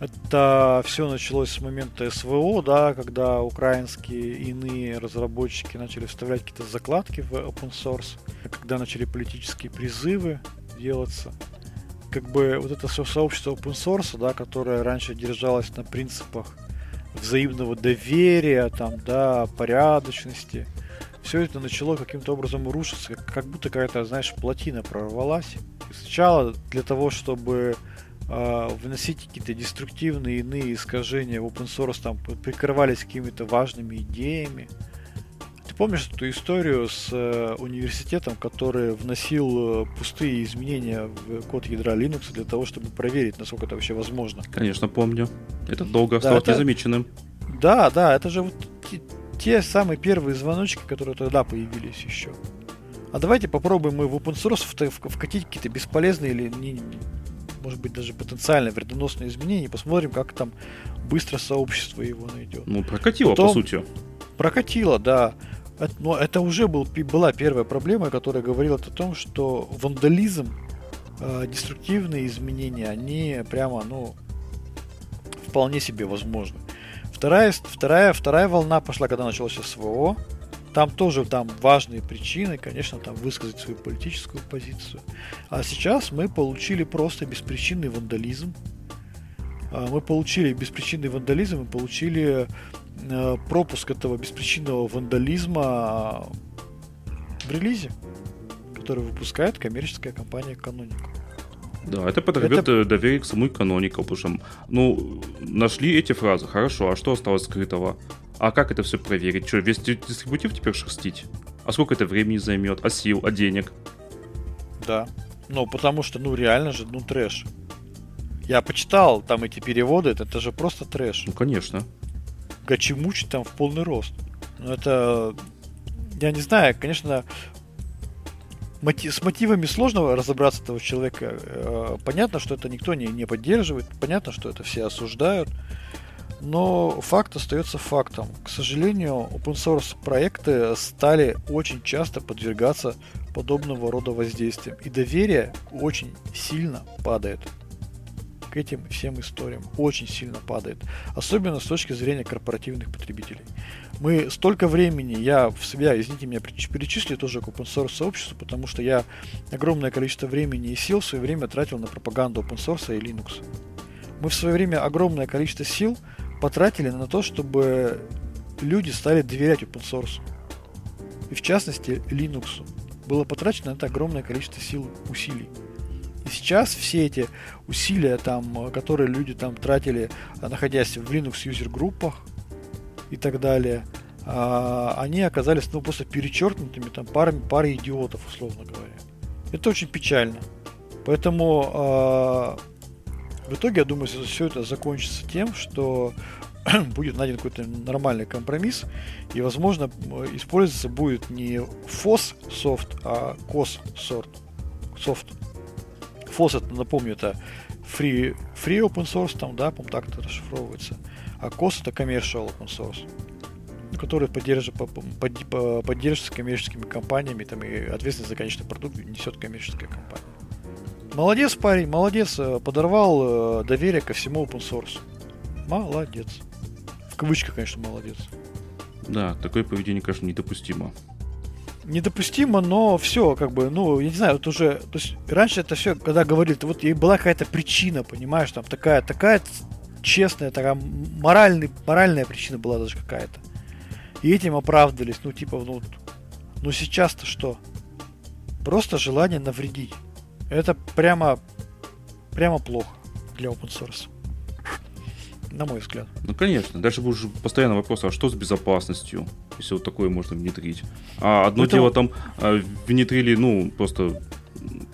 Это все началось с момента СВО, да, когда украинские и иные разработчики начали вставлять какие-то закладки в open source, когда начали политические призывы делаться. Как бы вот это все сообщество open source, да, которое раньше держалось на принципах взаимного доверия, там, да, порядочности, все это начало каким-то образом рушиться, как будто какая-то, знаешь, плотина прорвалась. И сначала для того, чтобы э, выносить какие-то деструктивные иные искажения в open source, там прикрывались какими-то важными идеями. Ты помнишь эту историю с э, университетом, который вносил э, пустые изменения в код ядра Linux для того, чтобы проверить, насколько это вообще возможно? Конечно, помню. Это долго да, осталось это... незамеченным. Да, да, это же вот те, те самые первые звоночки, которые тогда появились еще. А давайте попробуем мы в open source вкатить какие-то бесполезные или не, может быть, даже потенциально вредоносные изменения, посмотрим, как там быстро сообщество его найдет. Ну, прокатило, Потом, по сути. Прокатило, да. Но это уже был, была первая проблема, которая говорила о том, что вандализм, э, деструктивные изменения, они прямо, ну, вполне себе возможны. Вторая, вторая, вторая волна пошла, когда началось СВО, Там тоже там важные причины, конечно, там высказать свою политическую позицию. А сейчас мы получили просто беспричинный вандализм. А, мы получили беспричинный вандализм и получили э, пропуск этого беспричинного вандализма в релизе, который выпускает коммерческая компания Canonical. Да, это подорвет это... доверие к самой Canonical, потому что, ну, нашли эти фразы, хорошо, а что осталось скрытого? А как это все проверить? Что, весь дистрибутив теперь шерстить? А сколько это времени займет? А сил? А денег? Да. Ну, потому что, ну, реально же, ну, трэш. Я почитал там эти переводы, это, это же просто трэш. Ну, конечно. Гачимучи там в полный рост. Ну, это... Я не знаю, конечно, с мотивами сложно разобраться этого человека. Э, понятно, что это никто не, не поддерживает, понятно, что это все осуждают. Но факт остается фактом. К сожалению, open source проекты стали очень часто подвергаться подобного рода воздействиям. И доверие очень сильно падает к этим всем историям. Очень сильно падает. Особенно с точки зрения корпоративных потребителей. Мы столько времени, я в себя, извините меня, перечислю тоже к open source сообществу, потому что я огромное количество времени и сил в свое время тратил на пропаганду open source и Linux. Мы в свое время огромное количество сил потратили на то, чтобы люди стали доверять open source. И в частности Linux. Было потрачено на это огромное количество сил, усилий. И сейчас все эти усилия, там, которые люди там тратили, находясь в Linux юзер группах и так далее, а, они оказались ну, просто перечеркнутыми там парами, парой идиотов, условно говоря. Это очень печально. Поэтому а, в итоге, я думаю, все это закончится тем, что будет найден какой-то нормальный компромисс, и, возможно, использоваться будет не FOS софт, а COS софт. FOS, это, напомню, это free, free open source, там, да, по так это расшифровывается, а COS это commercial open source который поддерживается, поддерживается коммерческими компаниями, там, и ответственность за конечный продукт несет коммерческая компания. Молодец, парень, молодец. Э, подорвал э, доверие ко всему open source. Молодец. В кавычках, конечно, молодец. Да, такое поведение, конечно, недопустимо. Недопустимо, но все, как бы, ну, я не знаю, вот уже, то есть раньше это все, когда говорили, вот и была какая-то причина, понимаешь, там такая, такая честная, такая моральный, моральная причина была даже какая-то. И этим оправдывались, ну, типа, ну, ну сейчас-то что? Просто желание навредить. Это прямо, прямо плохо для open source. На мой взгляд. Ну, конечно. Дальше будет постоянно вопрос, а что с безопасностью, если вот такое можно внедрить? А одно это... дело там а, внедрили, ну, просто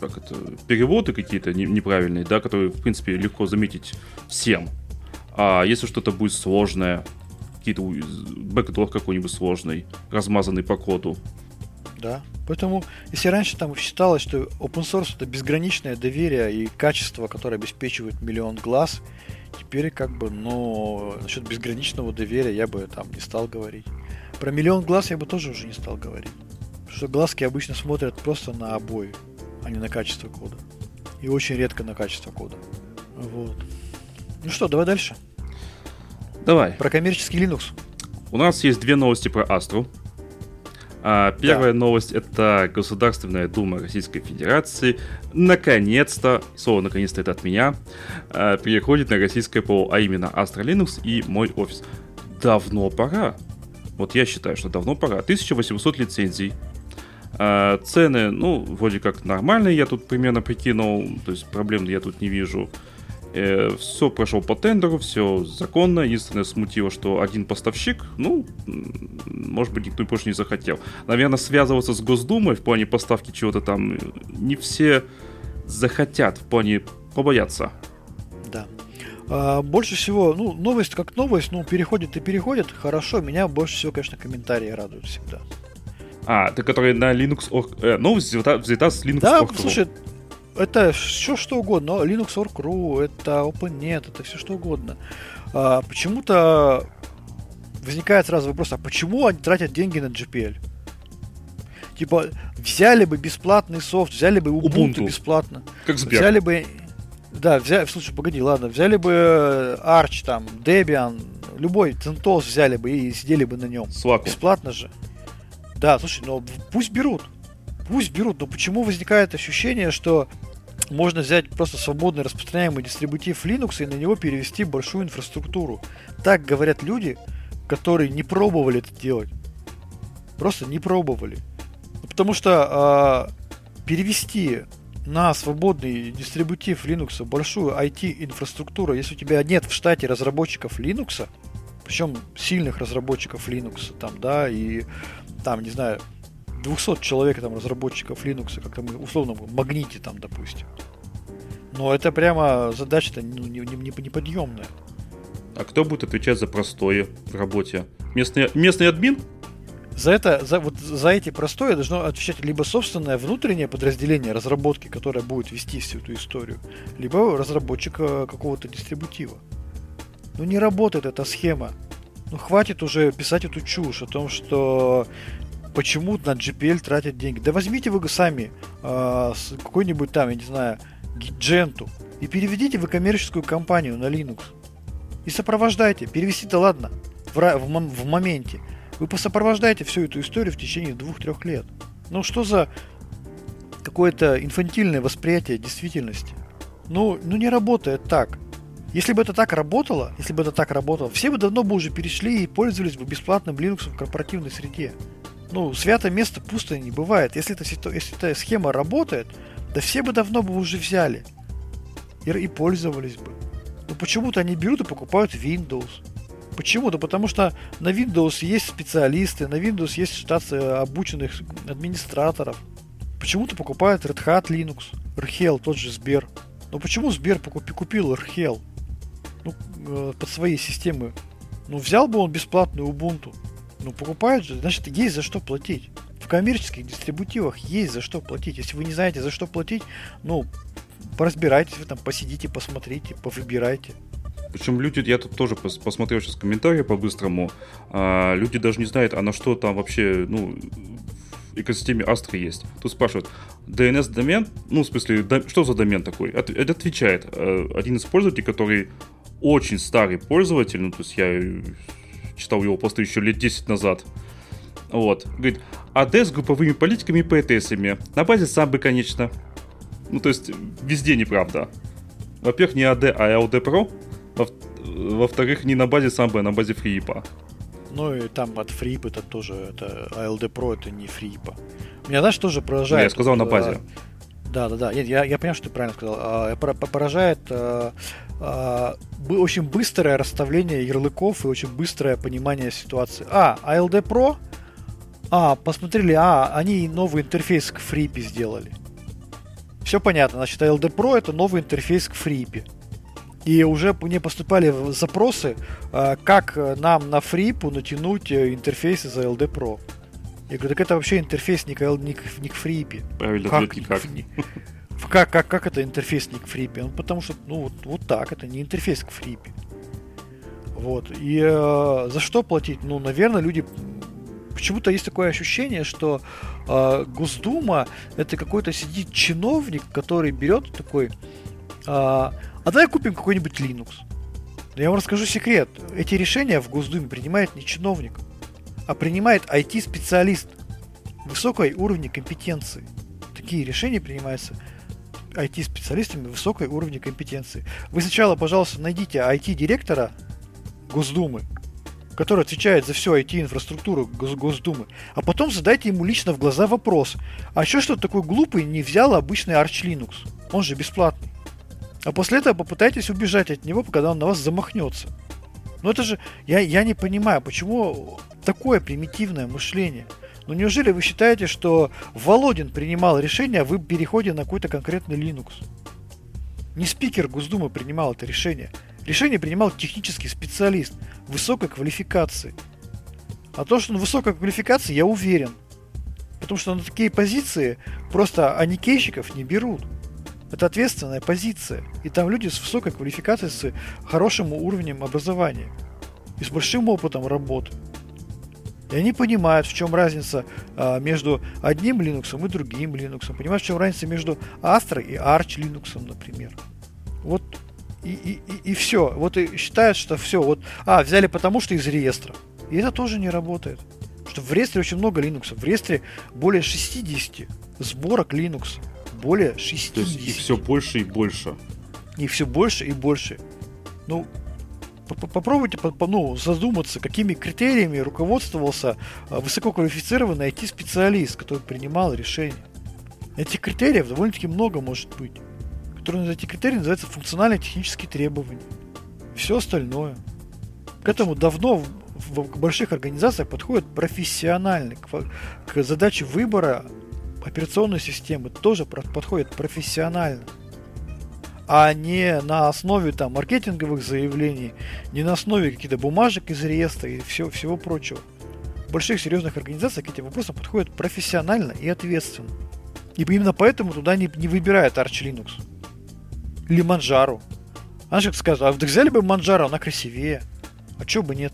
как это, переводы какие-то неправильные, да, которые, в принципе, легко заметить всем. А если что-то будет сложное, какие-то бэкдор какой-нибудь сложный, размазанный по коду, да. Поэтому, если раньше там считалось, что open source это безграничное доверие и качество, которое обеспечивает миллион глаз, теперь как бы, ну, насчет безграничного доверия я бы там не стал говорить. Про миллион глаз я бы тоже уже не стал говорить. Потому что глазки обычно смотрят просто на обои, а не на качество кода. И очень редко на качество кода. Вот. Ну что, давай дальше. Давай. Про коммерческий Linux. У нас есть две новости про Astra. А, первая да. новость это Государственная Дума Российской Федерации наконец-то, слово наконец-то это от меня, а, переходит на российское ПО, а именно Astra Linux и мой офис. Давно пора. Вот я считаю, что давно пора. 1800 лицензий. А, цены, ну, вроде как нормальные, я тут примерно прикинул, то есть проблем я тут не вижу. Э, все прошло по тендеру, все законно. Единственное смутило, что один поставщик, ну, может быть, никто больше не захотел. Наверное, связываться с Госдумой в плане поставки чего-то там не все захотят, в плане побояться. Да. А, больше всего, ну, новость как новость, ну, переходит и переходит, хорошо. Меня больше всего, конечно, комментарии радуют всегда. А, ты который на Linux... Э, новость взята, взята с Linux. Да, слушай, это все что угодно. Linux.org.ru, это OpenNet, это все что угодно. А, почему-то возникает сразу вопрос, а почему они тратят деньги на GPL? Типа, взяли бы бесплатный софт, взяли бы Ubuntu, Ubuntu. бесплатно. Как Сбер. Взяли бы... Да, взяли... Слушай, погоди, ладно. Взяли бы Arch, там, Debian, любой CentOS взяли бы и сидели бы на нем. Slack. Бесплатно же. Да, слушай, но пусть берут. Пусть берут, но почему возникает ощущение, что можно взять просто свободно распространяемый дистрибутив Linux и на него перевести большую инфраструктуру. Так говорят люди, которые не пробовали это делать. Просто не пробовали. Ну, потому что э, перевести на свободный дистрибутив Linux большую IT-инфраструктуру, если у тебя нет в штате разработчиков Linux, причем сильных разработчиков Linux, там, да, и там, не знаю, 200 человек там разработчиков Linux, как там условно магните там, допустим. Но это прямо задача-то ну, не, не, не, неподъемная. А кто будет отвечать за простое в работе? Местный, местный админ? За это, за, вот за эти простое должно отвечать либо собственное внутреннее подразделение разработки, которое будет вести всю эту историю, либо разработчик какого-то дистрибутива. Ну не работает эта схема. Ну хватит уже писать эту чушь о том, что почему на GPL тратят деньги. Да возьмите вы сами э, какой-нибудь там, я не знаю, Гидженту и переведите в коммерческую компанию на Linux. И сопровождайте. Перевести-то ладно, в, в, в моменте. Вы посопровождаете всю эту историю в течение двух-трех лет. Ну что за какое-то инфантильное восприятие действительности? Ну, ну не работает так. Если бы это так работало, если бы это так работало, все бы давно бы уже перешли и пользовались бы бесплатным Linux в корпоративной среде. Ну, святое место пустое не бывает. Если эта, если эта схема работает, да все бы давно бы уже взяли. И, и пользовались бы. Но почему-то они берут и покупают Windows. Почему? Да потому что на Windows есть специалисты, на Windows есть штат обученных администраторов. Почему-то покупают Red Hat Linux, RHEL, тот же Сбер. Но почему Сбер покупи, купил RHEL? Ну, э, под свои системы. Ну, взял бы он бесплатную Ubuntu. Ну, покупают же, значит, есть за что платить коммерческих дистрибутивах есть за что платить. Если вы не знаете, за что платить, ну, поразбирайтесь, вы там посидите, посмотрите, повыбирайте. Причем люди, я тут тоже посмотрел сейчас комментарии по-быстрому, а, люди даже не знают, а на что там вообще, ну, в экосистеме Astra есть. Тут спрашивают, DNS-домен, ну, в смысле, до, что за домен такой? От, отвечает э, один из пользователей, который очень старый пользователь, ну, то есть я читал его посты еще лет 10 назад, вот. Говорит, АД с групповыми политиками и поэтессами. На базе самбы, конечно. Ну, то есть, везде неправда. Во-первых, не АД, а ЛД Pro. Во-вторых, не на базе самбы, а на базе фрипа. Ну и там от фрип это тоже, это ALD Pro это не фрипа. Меня, знаешь, тоже поражает... я сказал на базе. Да, да, да. Нет, я, я понимаю, что ты правильно сказал. А, поражает а, а, очень быстрое расставление ярлыков и очень быстрое понимание ситуации. А, ALD Pro а, посмотрели, а, они новый интерфейс к фрипе сделали. Все понятно, значит, LD Pro это новый интерфейс к фрипе. И уже мне поступали запросы, а, как нам на фрипу натянуть э, интерфейсы за LD Pro. Я говорю, так это вообще интерфейс не не к, не к фрипе. Правильно, как, никак. Не, как, как, как это интерфейс не к фрипе? Ну, потому что, ну, вот, вот так, это не интерфейс к фрипе. Вот. И э, за что платить? Ну, наверное, люди почему-то есть такое ощущение, что э, Госдума это какой-то сидит чиновник, который берет такой, э, а давай купим какой-нибудь Linux. Я вам расскажу секрет. Эти решения в Госдуме принимает не чиновник, а принимает IT-специалист высокой уровня компетенции. Такие решения принимаются IT-специалистами высокой уровня компетенции. Вы сначала, пожалуйста, найдите IT-директора Госдумы, который отвечает за всю IT-инфраструктуру Гос Госдумы, а потом задайте ему лично в глаза вопрос, а что что такой глупый не взял обычный Arch Linux? Он же бесплатный. А после этого попытайтесь убежать от него, когда он на вас замахнется. Ну это же, я, я не понимаю, почему такое примитивное мышление. Ну неужели вы считаете, что Володин принимал решение, вы переходите на какой-то конкретный Linux? Не спикер Госдумы принимал это решение. Решение принимал технический специалист высокой квалификации. А то, что он высокой квалификации, я уверен. Потому что на такие позиции просто аникейщиков не берут. Это ответственная позиция. И там люди с высокой квалификацией, с хорошим уровнем образования. И с большим опытом работы. И они понимают, в чем разница а, между одним Linux и другим Linux. Понимают, в чем разница между Astra и Arch Linux, например. Вот и, и, и, и все. Вот и считают, что все. Вот, а, взяли потому, что из реестра. И это тоже не работает. что в реестре очень много Linux. В реестре более 60 сборок Linux. Более 60. То есть их все больше и больше. И все больше и больше. Ну, попробуйте ну, задуматься, какими критериями руководствовался а, высококвалифицированный IT-специалист, который принимал решение. Этих критериев довольно-таки много может быть. Которые, эти критерии называются функционально-технические требования. Все остальное. К этому давно в, в больших организациях подходят профессионально. К, к задаче выбора операционной системы тоже подходят профессионально а не на основе там маркетинговых заявлений, не на основе каких-то бумажек из реестра и все, всего прочего. Больших серьезных организациях к этим вопросам подходят профессионально и ответственно. И именно поэтому туда не, не выбирают Arch Linux. Или Manjaro. Она же скажет, а взяли бы Manjaro, она красивее. А чё бы нет?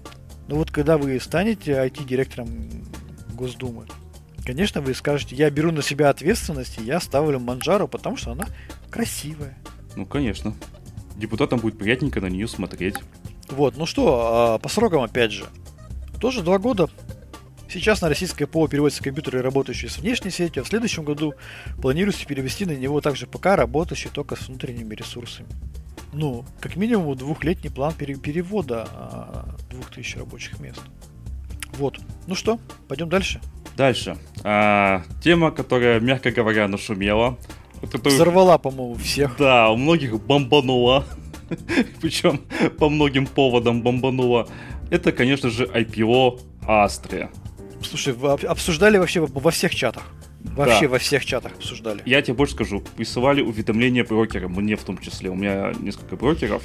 Ну вот когда вы станете IT-директором Госдумы, конечно, вы скажете, я беру на себя ответственность, и я ставлю Manjaro, потому что она красивая. Ну, конечно. Депутатам будет приятненько на нее смотреть. Вот, ну что, а, по срокам опять же. Тоже два года. Сейчас на российское ПО переводятся компьютеры, работающие с внешней сетью, а в следующем году планируется перевести на него также ПК, работающий только с внутренними ресурсами. Ну, как минимум двухлетний план перевода а, двух тысяч рабочих мест. Вот. Ну что, пойдем дальше. Дальше. А, тема, которая, мягко говоря, нашумела. Который... Взорвала, по-моему, всех. Да, у многих бомбанула. Причем по многим поводам бомбанула. Это, конечно же, IPO Астрия. Слушай, вы обсуждали вообще во всех чатах? Вообще да. во всех чатах обсуждали. Я тебе больше скажу. Присылали уведомления брокерам, мне в том числе. У меня несколько брокеров.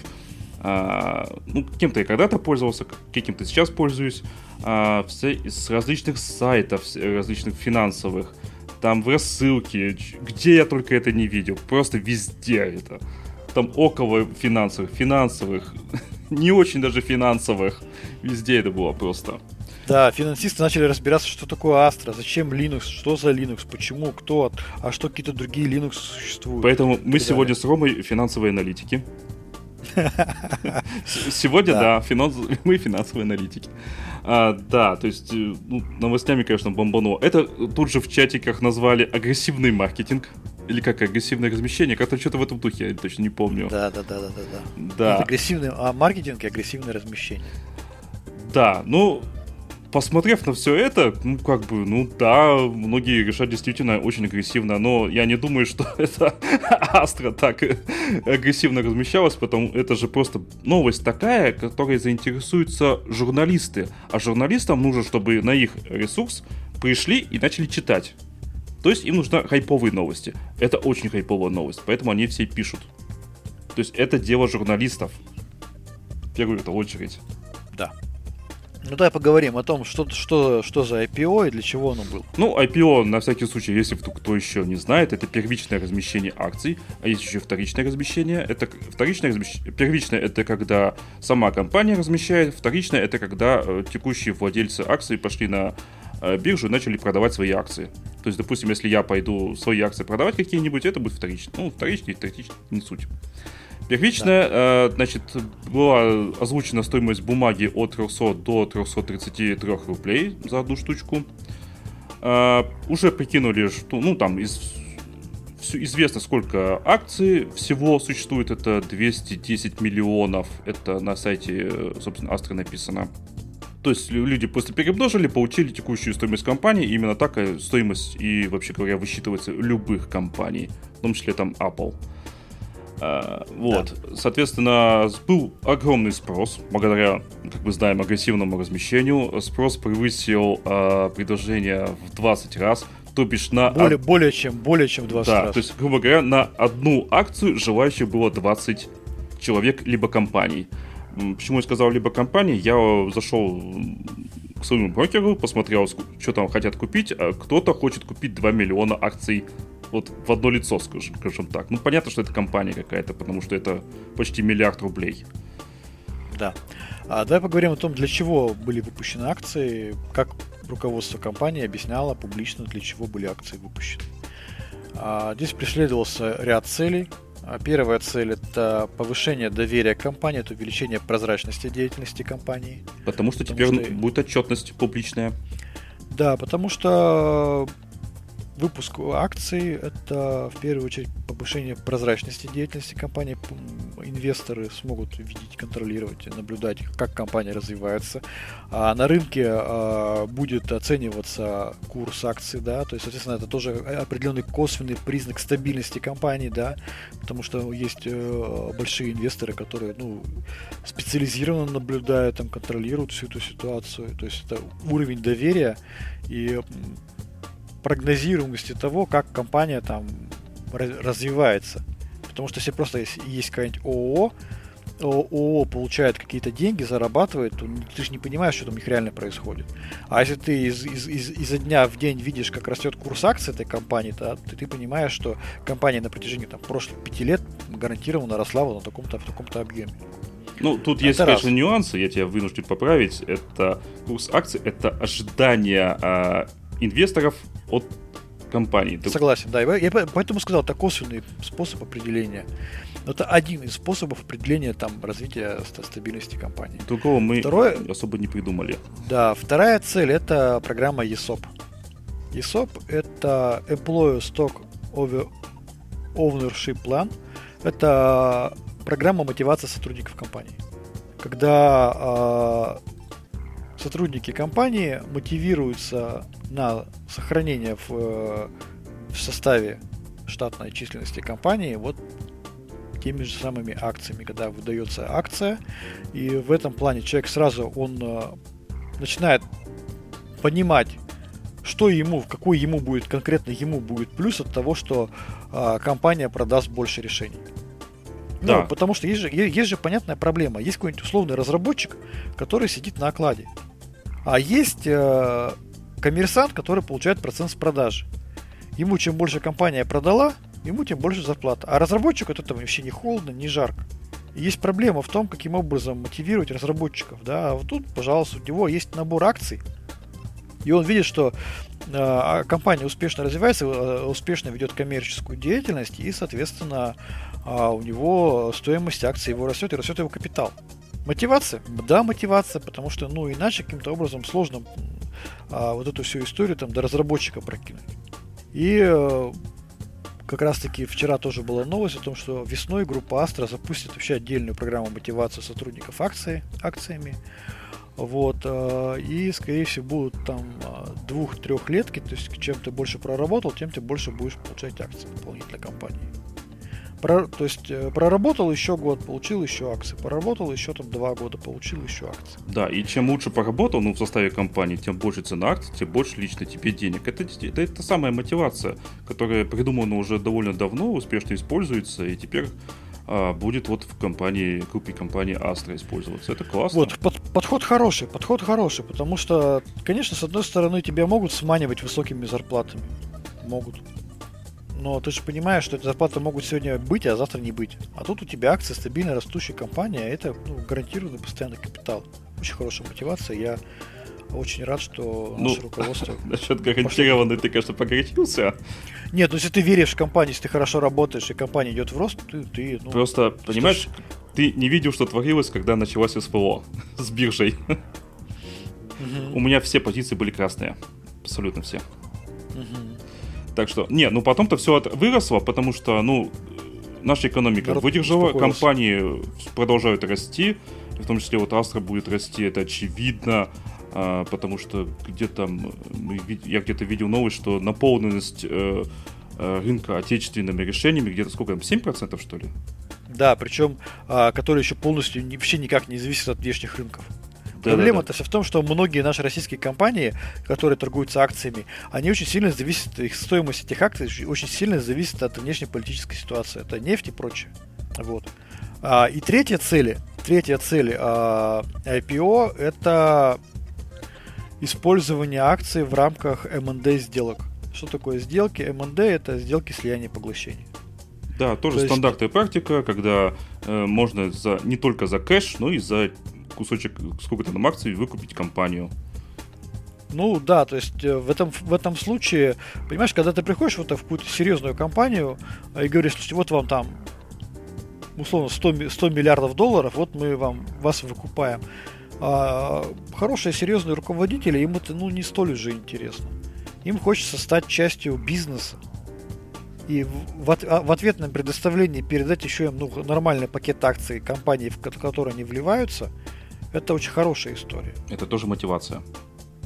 А, ну, кем-то я когда-то пользовался, каким-то сейчас пользуюсь. А, все с различных сайтов, различных финансовых там в рассылке, где я только это не видел, просто везде это. Там около финансовых, финансовых, не очень даже финансовых, везде это было просто. Да, финансисты начали разбираться, что такое Astra, зачем Linux, что за Linux, почему, кто, а что какие-то другие Linux существуют. Поэтому мы сегодня с Ромой финансовые аналитики. Сегодня, да, мы финансовые аналитики. А, да, то есть, э, ну, новостями, конечно, бомбануло. Это тут же в чатиках назвали агрессивный маркетинг. Или как агрессивное размещение, как-то что-то в этом духе, я точно не помню. Да, да, да, да, да. да. да. агрессивный а маркетинг и агрессивное размещение. Да, ну, посмотрев на все это, ну, как бы, ну да, многие решат действительно очень агрессивно, но я не думаю, что это Астра так агрессивно размещалась, потому это же просто новость такая, которой заинтересуются журналисты. А журналистам нужно, чтобы на их ресурс пришли и начали читать. То есть им нужны хайповые новости. Это очень хайповая новость, поэтому они все пишут. То есть это дело журналистов. В первую очередь. Да. Ну давай поговорим о том, что, что, что за IPO и для чего оно было. Ну, IPO, на всякий случай, если кто еще не знает, это первичное размещение акций, а есть еще вторичное размещение. Это вторичное размещение. Первичное это когда сама компания размещает, вторичное это когда э, текущие владельцы акций пошли на э, биржу и начали продавать свои акции. То есть, допустим, если я пойду свои акции продавать какие-нибудь, это будет вторичный. Ну, вторичный, третичный, не суть. Первичная, да. э, значит, была озвучена стоимость бумаги от 300 до 333 рублей за одну штучку. Э, уже прикинули, что, ну, там, из, известно, сколько акций всего существует. Это 210 миллионов. Это на сайте, собственно, Астры написано. То есть люди просто перемножили, получили текущую стоимость компании, и именно так стоимость и, вообще говоря, высчитывается любых компаний, в том числе там Apple. А, вот, да. соответственно, был огромный спрос, благодаря, как мы знаем, агрессивному размещению. Спрос превысил э, предложение в 20 раз, то бишь на... Более, од... более, чем, более чем 20 да, раз. то есть, грубо говоря, на одну акцию желающих было 20 человек, либо компаний. Почему я сказал либо компании? Я зашел к своему брокеру, посмотрел, что там хотят купить. А кто-то хочет купить 2 миллиона акций вот в одно лицо, скажем, скажем так. Ну, понятно, что это компания какая-то, потому что это почти миллиард рублей. Да. А давай поговорим о том, для чего были выпущены акции, как руководство компании объясняло публично, для чего были акции выпущены. А, здесь преследовался ряд целей. А, первая цель это повышение доверия компании, это увеличение прозрачности деятельности компании. Потому что Потому теперь что... будет отчетность публичная. Да, потому что выпуск акций – это в первую очередь повышение прозрачности деятельности компании. Инвесторы смогут видеть, контролировать, наблюдать, как компания развивается. А на рынке а, будет оцениваться курс акций, да, то есть, соответственно, это тоже определенный косвенный признак стабильности компании, да, потому что есть э, большие инвесторы, которые, ну, специализированно наблюдают, там, контролируют всю эту ситуацию. То есть это уровень доверия и прогнозируемости того, как компания там развивается. Потому что если просто есть, есть какая-нибудь ООО, ООО получает какие-то деньги, зарабатывает, то ты же не понимаешь, что там у них реально происходит. А если ты из, из, из, изо дня в день видишь, как растет курс акций этой компании, то ты, ты понимаешь, что компания на протяжении там, прошлых пяти лет гарантированно росла вот на таком-то, в таком-то объеме. Ну, тут это есть, раз. конечно, нюансы, я тебя вынужден поправить. Это курс акций, это ожидание э, инвесторов от компании. Согласен, да. Я поэтому сказал, это косвенный способ определения. Это один из способов определения там, развития стабильности компании. Другого мы Второе, особо не придумали. Да, вторая цель это программа ESOP. ESOP это Employee Stock Ownership Plan. Это программа мотивации сотрудников компании. Когда э, сотрудники компании мотивируются на сохранение в, э, в составе штатной численности компании вот теми же самыми акциями, когда выдается акция, и в этом плане человек сразу он э, начинает понимать, что ему, какой ему будет, конкретно ему будет плюс от того, что э, компания продаст больше решений. Ну, да. Ну, потому что есть же, есть же понятная проблема. Есть какой-нибудь условный разработчик, который сидит на окладе. А есть э, коммерсант, который получает процент с продажи. Ему чем больше компания продала, ему тем больше зарплата. А разработчику это там вообще не холодно, не жарко. Есть проблема в том, каким образом мотивировать разработчиков. Да? А вот тут, пожалуйста, у него есть набор акций, и он видит, что э, компания успешно развивается, э, успешно ведет коммерческую деятельность, и, соответственно, э, у него стоимость акций его растет, и растет его капитал. Мотивация? Да, мотивация, потому что, ну, иначе каким-то образом сложно а, вот эту всю историю там до разработчика прокинуть. И э, как раз таки вчера тоже была новость о том, что весной группа Astra запустит вообще отдельную программу мотивации сотрудников акции, акциями. Вот, э, и, скорее всего, будут там э, двух-трехлетки, то есть чем ты больше проработал, тем ты больше будешь получать акции дополнительно компании. Про, то есть э, проработал еще год, получил еще акции. Проработал еще там два года, получил еще акции. Да, и чем лучше поработал ну, в составе компании, тем больше цена акций, тем больше лично тебе денег. Это, это, это самая мотивация, которая придумана уже довольно давно, успешно используется, и теперь а, будет вот в компании, группе компании Astra использоваться. Это классно. Вот, под, подход хороший, подход хороший, потому что, конечно, с одной стороны, тебя могут сманивать высокими зарплатами. Могут. Но ты же понимаешь, что эти зарплаты могут сегодня быть, а завтра не быть. А тут у тебя акция стабильно растущая компания, а это ну, гарантированный постоянный капитал. Очень хорошая мотивация. Я очень рад, что ну, наше руководство... Насчет гарантированной ты, конечно, погорячился. Нет, ну если ты веришь в компанию, если ты хорошо работаешь, и компания идет в рост, ты... ты ну, Просто, понимаешь, ты не видел, что творилось, когда началась СПО с биржей. У меня все позиции были красные. Абсолютно все. Так что, не, ну потом-то все это выросло, потому что, ну, наша экономика Народ выдержала, компании продолжают расти, в том числе вот Астра будет расти, это очевидно, а, потому что где-то, я где-то видел новость, что наполненность э, э, рынка отечественными решениями где-то сколько там, 7% что ли? Да, причем, а, которые еще полностью вообще никак не зависят от внешних рынков. Проблема-то вся в том, что многие наши российские компании, которые торгуются акциями, они очень сильно зависят, их стоимость этих акций очень сильно зависит от внешнеполитической ситуации. Это нефть и прочее. Вот. А, и третья цель, третья цель а, IPO это использование акций в рамках M&A сделок. Что такое сделки? M&A это сделки слияния и поглощения. Да, тоже То стандартная есть... практика, когда э, можно за, не только за кэш, но и за кусочек сколько-то там акций выкупить компанию. Ну да, то есть э, в этом, в этом случае, понимаешь, когда ты приходишь вот в какую-то серьезную компанию э, и говоришь, слушайте, вот вам там условно 100, 100 миллиардов долларов, вот мы вам вас выкупаем. А хорошие, серьезные руководители, им это ну, не столь уже интересно. Им хочется стать частью бизнеса. И в, в, а, в ответ на предоставление передать еще им ну, нормальный пакет акций компании, в которые они вливаются, это очень хорошая история. Это тоже мотивация.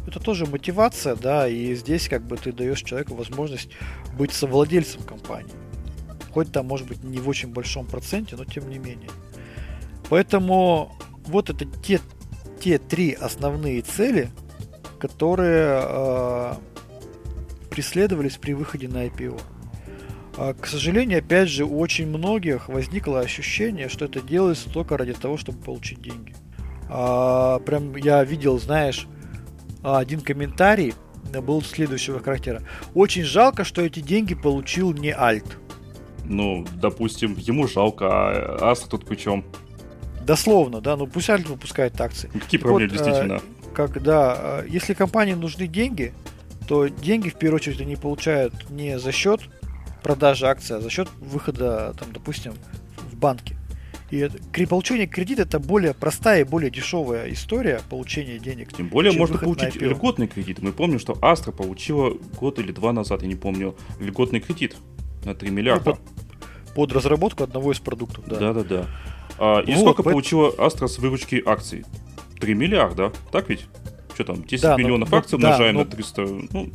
Это тоже мотивация, да, и здесь как бы ты даешь человеку возможность быть совладельцем компании. Хоть там, может быть, не в очень большом проценте, но тем не менее. Поэтому вот это те те три основные цели, которые э, преследовались при выходе на IPO. А, к сожалению, опять же, у очень многих возникло ощущение, что это делается только ради того, чтобы получить деньги. А, прям я видел, знаешь, один комментарий был следующего характера. Очень жалко, что эти деньги получил не Альт. Ну, допустим, ему жалко, а Астра тут при чем? Дословно, да, ну пусть Альт выпускает акции. Ну, какие проблемы вот, действительно? Когда, если компании нужны деньги, то деньги в первую очередь они получают не за счет продажи акций, а за счет выхода, там, допустим, в банке. И это, получение кредита это более простая и более дешевая история получения денег. Тем более можно получить льготный кредит. Мы помним, что Астра получила год или два назад, я не помню, льготный кредит на 3 миллиарда. Ну, под, под разработку одного из продуктов, да. Да, да, да. А, и вот, сколько по... получила Астра с выручки акций? 3 миллиарда, так ведь? Что там, 10 да, миллионов но, акций умножаем да, на 300, ну,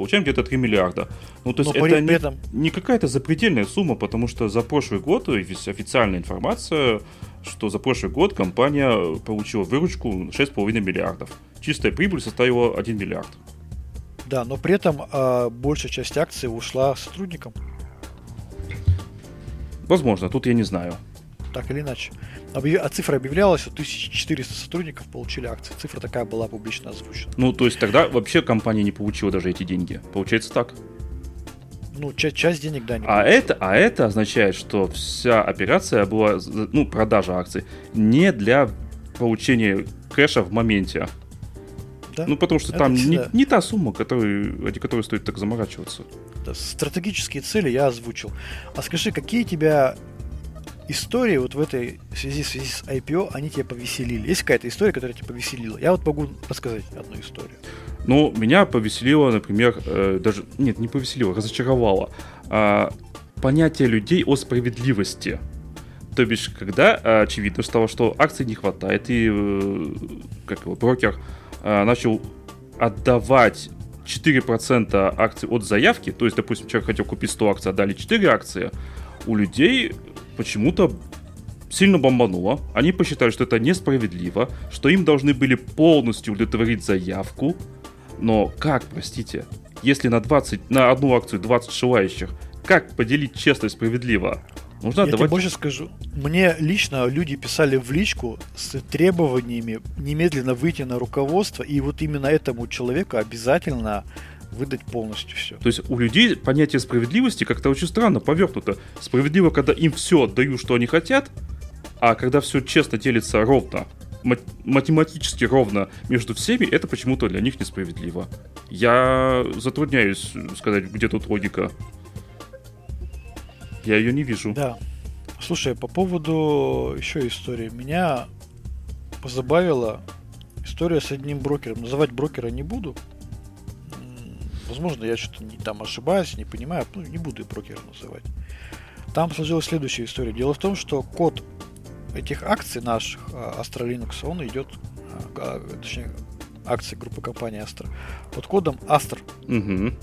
получаем где-то 3 миллиарда. Ну, то есть но это не, этом... не какая-то запредельная сумма, потому что за прошлый год, есть официальная информация, что за прошлый год компания получила выручку 6,5 миллиардов. Чистая прибыль составила 1 миллиард. Да, но при этом э, большая часть акций ушла сотрудникам. Возможно, тут я не знаю. Так или иначе. А цифра объявлялась, что 1400 сотрудников получили акции. Цифра такая была публично озвучена. Ну, то есть тогда вообще компания не получила даже эти деньги. Получается так? Ну, часть, часть денег, да, не а это, а это означает, что вся операция была, ну, продажа акций, не для получения кэша в моменте. Да? Ну, потому что это там всегда... не, не та сумма, который, ради которой стоит так заморачиваться стратегические цели я озвучил. А скажи, какие тебя истории вот в этой связи, связи с IPO, они тебя повеселили? Есть какая-то история, которая тебя повеселила? Я вот могу рассказать одну историю. Ну, меня повеселило, например, э, даже... Нет, не повеселило, разочаровало. Э, понятие людей о справедливости. То бишь, когда э, очевидно стало, что акций не хватает, и э, как его, брокер э, начал отдавать 4% акций от заявки, то есть, допустим, человек хотел купить 100 акций, отдали 4 акции, у людей почему-то сильно бомбануло. Они посчитали, что это несправедливо, что им должны были полностью удовлетворить заявку. Но как, простите, если на 20, на одну акцию 20 желающих, как поделить честно и справедливо? Нужно Я давать... тебе больше скажу. Мне лично люди писали в личку с требованиями немедленно выйти на руководство, и вот именно этому человеку обязательно выдать полностью все. То есть у людей понятие справедливости как-то очень странно повернуто. Справедливо, когда им все отдают, что они хотят, а когда все честно делится ровно, математически ровно между всеми, это почему-то для них несправедливо. Я затрудняюсь сказать, где тут логика. Я ее не вижу. Да. Слушай, по поводу еще истории. Меня позабавила история с одним брокером. Называть брокера не буду. Возможно, я что-то не там ошибаюсь, не понимаю. Ну, не буду брокера называть. Там сложилась следующая история. Дело в том, что код этих акций наших а, Astra Linux, он идет, а, а, точнее, акции группы компании Astra, под кодом Astra. Угу.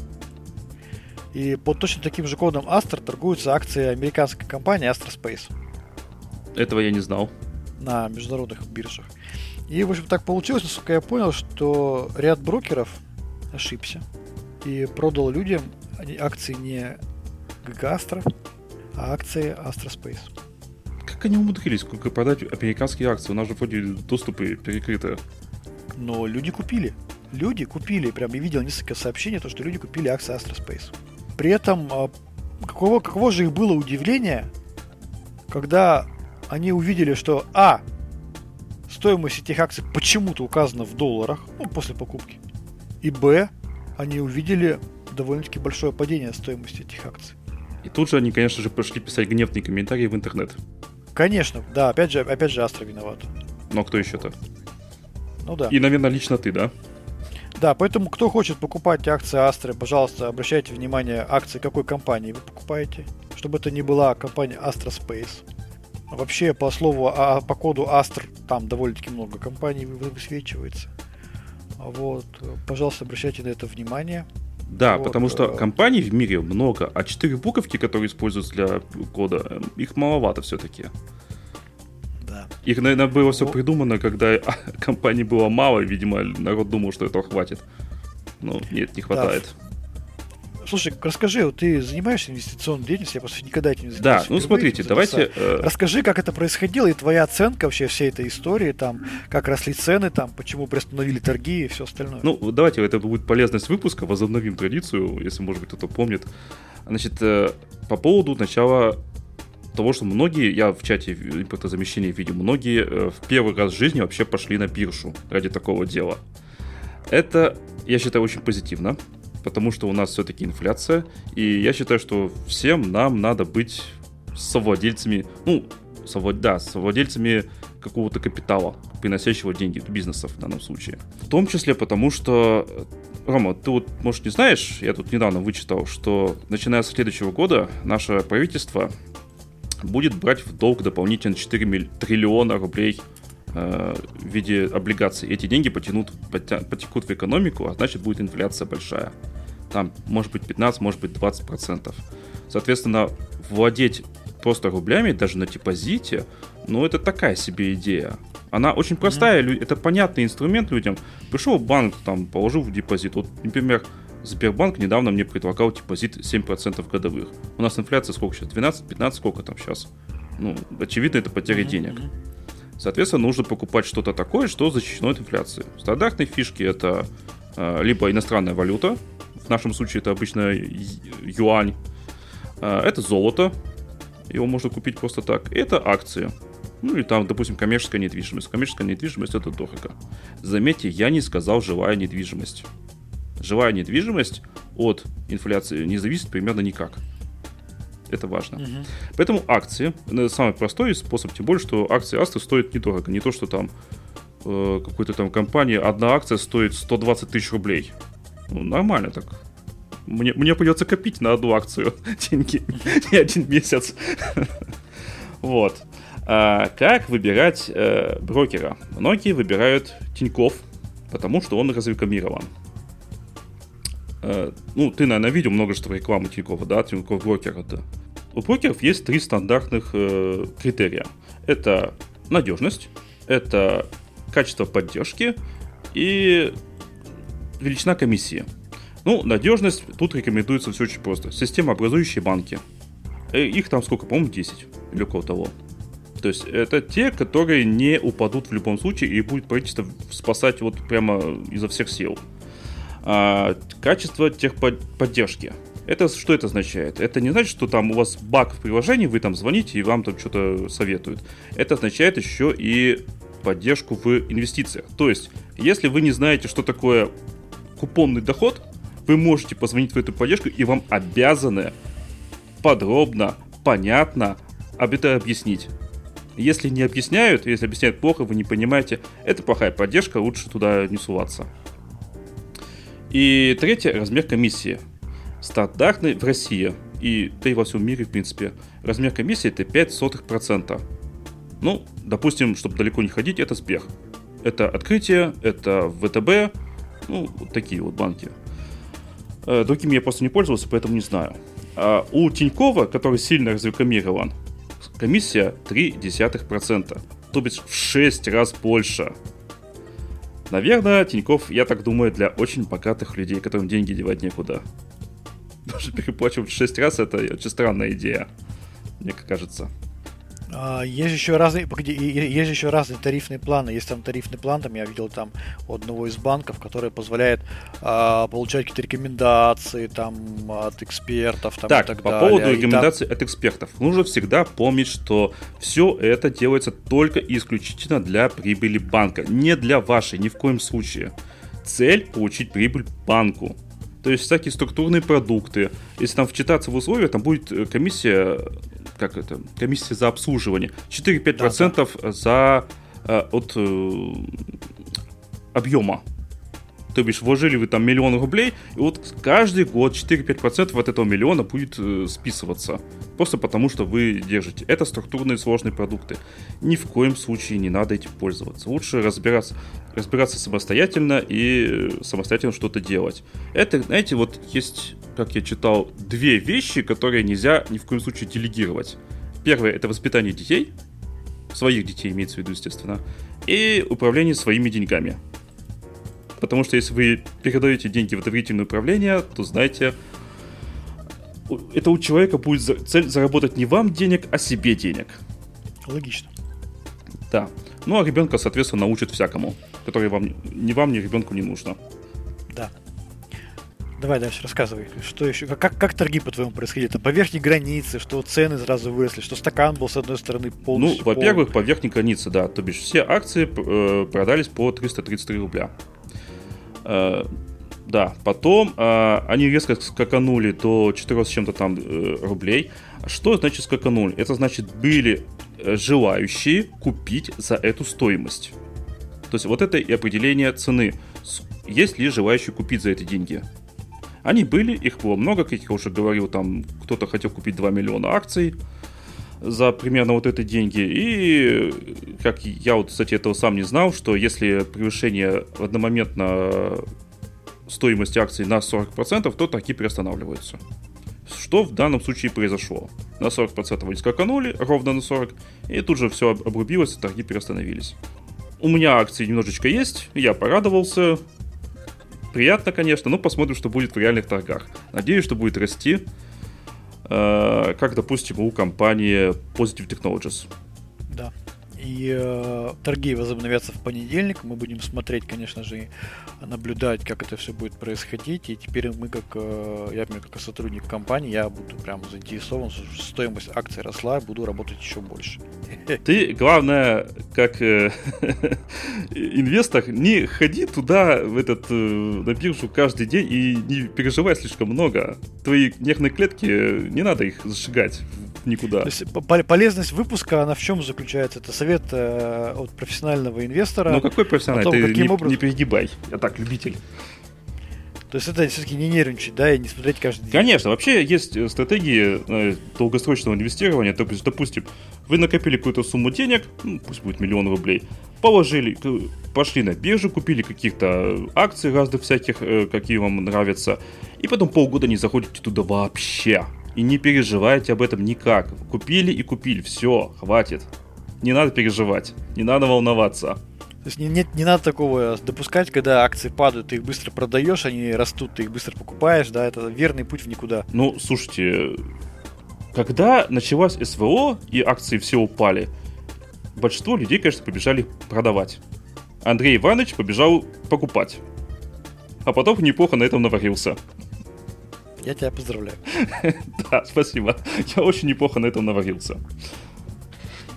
И под точно таким же кодом Astra торгуются акции американской компании Astra Space. Этого я не знал. На международных биржах. И, в общем, так получилось, насколько я понял, что ряд брокеров ошибся и продал людям акции не ГГ Astra, а акции Astra Space. Как они умудрились продать американские акции? У нас же вроде доступы перекрыты. Но люди купили. Люди купили. Прям я видел несколько сообщений, то, что люди купили акции Astra Space. При этом а, каково, каково же их было удивление, когда они увидели, что А. Стоимость этих акций почему-то указана в долларах, ну, после покупки. И Б. Они увидели довольно-таки большое падение стоимости этих акций. И тут же они, конечно же, пошли писать гневные комментарии в интернет. Конечно, да, опять же, опять же Астра виноват. Но кто еще-то? Ну да. И, наверное, лично ты, да? Да, поэтому кто хочет покупать акции Астры, пожалуйста, обращайте внимание, акции какой компании вы покупаете, чтобы это не была компания Astra Space. Вообще, по слову, а, по коду Астр, там довольно-таки много компаний высвечивается. Вот, пожалуйста, обращайте на это внимание. Да, вот. потому что э, компаний в мире много, а четыре буковки, которые используются для кода, их маловато все-таки. Да. Их, наверное, было все придумано, когда компаний было мало, и, видимо, народ думал, что этого хватит. Но нет, не хватает. Да. Слушай, расскажи, вот ты занимаешься инвестиционной деятельностью, я просто никогда этим не занимался. Да, ну смотрите, давайте... Э... Расскажи, как это происходило, и твоя оценка вообще всей этой истории, там, как росли цены, там, почему приостановили торги и все остальное. Ну, давайте, это будет полезность выпуска, возобновим традицию, если, может быть, кто-то помнит. Значит, э, по поводу начала того, что многие, я в чате импортозамещения видел, многие э, в первый раз в жизни вообще пошли на биржу ради такого дела. Это, я считаю, очень позитивно потому что у нас все-таки инфляция, и я считаю, что всем нам надо быть совладельцами, ну, совлад... да, совладельцами какого-то капитала, приносящего деньги, бизнесов в данном случае. В том числе потому, что Рома, ты вот, может, не знаешь, я тут недавно вычитал, что начиная с следующего года наше правительство будет брать в долг дополнительно 4 триллиона рублей в виде облигаций. Эти деньги потянут, потекут в экономику, а значит будет инфляция большая там может быть 15, может быть 20 процентов. Соответственно, владеть просто рублями даже на депозите, ну это такая себе идея. Она очень простая, mm-hmm. это понятный инструмент людям. Пришел в банк, там, положил в депозит. Вот, например, Сбербанк недавно мне предлагал депозит 7% годовых. У нас инфляция сколько сейчас? 12, 15, сколько там сейчас? Ну, очевидно, это потеря mm-hmm. денег. Соответственно, нужно покупать что-то такое, что защищено от инфляции. Стандартные фишки это э, либо иностранная валюта, в нашем случае это обычно юань. А, это золото, его можно купить просто так. Это акции. Ну или там, допустим, коммерческая недвижимость. Коммерческая недвижимость это дорого. Заметьте, я не сказал живая недвижимость. Живая недвижимость от инфляции не зависит примерно никак. Это важно. Угу. Поэтому акции, самый простой способ, тем более, что акции Астры стоят недорого. Не то, что там э, какой-то там компании одна акция стоит 120 тысяч рублей. Ну, нормально так. Мне, мне придется копить на одну акцию деньги не один месяц. Вот. А, как выбирать э, брокера? Многие выбирают Тиньков, потому что он разрекламирован. Э, ну, ты, наверное, видел множество рекламы Тинькова, да, Тиньков брокера. Да. У брокеров есть три стандартных э, критерия. Это надежность, это качество поддержки и величина комиссии. Ну, надежность, тут рекомендуется все очень просто. Системообразующие банки. Э, их там сколько, по-моему, 10 или около того. То есть это те, которые не упадут в любом случае и будет правительство спасать вот прямо изо всех сил. А, качество техподдержки. Это что это означает? Это не значит, что там у вас баг в приложении, вы там звоните и вам там что-то советуют. Это означает еще и поддержку в инвестициях. То есть, если вы не знаете, что такое купонный доход, вы можете позвонить в эту поддержку, и вам обязаны подробно, понятно об этом объяснить. Если не объясняют, если объясняют плохо, вы не понимаете, это плохая поддержка, лучше туда не суваться. И третье, размер комиссии. Стандартный в России и да и во всем мире, в принципе, размер комиссии это 5 сотых процента. Ну, допустим, чтобы далеко не ходить, это Сбер. Это открытие, это ВТБ, ну, вот такие вот банки. Э, другими я просто не пользовался, поэтому не знаю. А у Тинькова, который сильно разрекламирован, комиссия 0,3%. То бишь в 6 раз больше. Наверное, Тиньков, я так думаю, для очень богатых людей, которым деньги девать некуда. Даже переплачивать в 6 раз это очень странная идея, мне кажется. А, есть еще разные, погоди, есть еще разные тарифные планы. Есть там тарифный план, там я видел там у одного из банков, который позволяет а, получать какие-то рекомендации там от экспертов там, так, и так по далее. поводу рекомендаций там... от экспертов. Нужно всегда помнить, что все это делается только и исключительно для прибыли банка, не для вашей, ни в коем случае. Цель получить прибыль банку. То есть всякие структурные продукты. Если там вчитаться в условия, там будет э, комиссия как это, комиссия за обслуживание. 4-5% да, да. за э, от э, объема. То бишь, вложили вы там миллион рублей, и вот каждый год 4-5% от этого миллиона будет э, списываться. Просто потому, что вы держите. Это структурные сложные продукты. Ни в коем случае не надо этим пользоваться. Лучше разбираться, разбираться самостоятельно и э, самостоятельно что-то делать. Это, знаете, вот есть, как я читал, две вещи, которые нельзя ни в коем случае делегировать. Первое – это воспитание детей, своих детей имеется в виду, естественно, и управление своими деньгами. Потому что если вы передаете деньги в доверительное управление, то знаете, это у человека будет цель заработать не вам денег, а себе денег. Логично. Да. Ну а ребенка, соответственно, научит всякому, который вам ни вам, ни ребенку не нужно. Да. Давай дальше рассказывай, что еще, как, как торги по-твоему происходили? Там по верхней границе, что цены сразу выросли, что стакан был с одной стороны полностью. Ну, во-первых, по верхней границе, да, то бишь все акции э, продались по 333 рубля. Э, да, потом э, они резко скаканули до 4 с чем-то там э, рублей. Что значит скаканули? Это значит были желающие купить за эту стоимость. То есть вот это и определение цены. Есть ли желающие купить за эти деньги? Они были, их было много, как я уже говорил, там кто-то хотел купить 2 миллиона акций за примерно вот эти деньги. И как я вот, кстати, этого сам не знал, что если превышение одномоментно стоимости акций на 40%, то такие приостанавливаются. Что в данном случае произошло? На 40% они скаканули, ровно на 40%, и тут же все обрубилось, и торги переостановились. У меня акции немножечко есть, я порадовался. Приятно, конечно, но посмотрим, что будет в реальных торгах. Надеюсь, что будет расти. Э, как, допустим, у компании Positive Technologies. Да. И э, торги возобновятся в понедельник. Мы будем смотреть, конечно же, наблюдать, как это все будет происходить. И теперь мы, как э, я, как сотрудник компании, я буду прям заинтересован, стоимость акций росла, буду работать еще больше. Ты, главное, как э, инвестор, не ходи туда, в этот, э, на биржу каждый день и не переживай слишком много. Твои нервные клетки, не надо их зажигать никуда. То есть полезность выпуска, она в чем заключается? Это совет э, от профессионального инвестора. Ну какой профессиональный? Том, Ты не, образом... не перегибай. Я так, любитель. То есть это все-таки не нервничать, да, и не смотреть каждый день. Конечно, вообще есть э, стратегии э, долгосрочного инвестирования. То есть, допустим, вы накопили какую-то сумму денег, ну, пусть будет миллион рублей, положили, пошли на биржу, купили каких-то акций разных всяких, э, какие вам нравятся, и потом полгода не заходите туда вообще. И не переживайте об этом никак. Купили и купили, все, хватит. Не надо переживать, не надо волноваться. То есть не, не, не надо такого допускать, когда акции падают, ты их быстро продаешь, они растут, ты их быстро покупаешь, да, это верный путь в никуда. Ну, слушайте, когда началась СВО и акции все упали, большинство людей, конечно, побежали продавать. Андрей Иванович побежал покупать. А потом неплохо на этом наварился. Я тебя поздравляю. Да, спасибо. Я очень неплохо на этом наварился.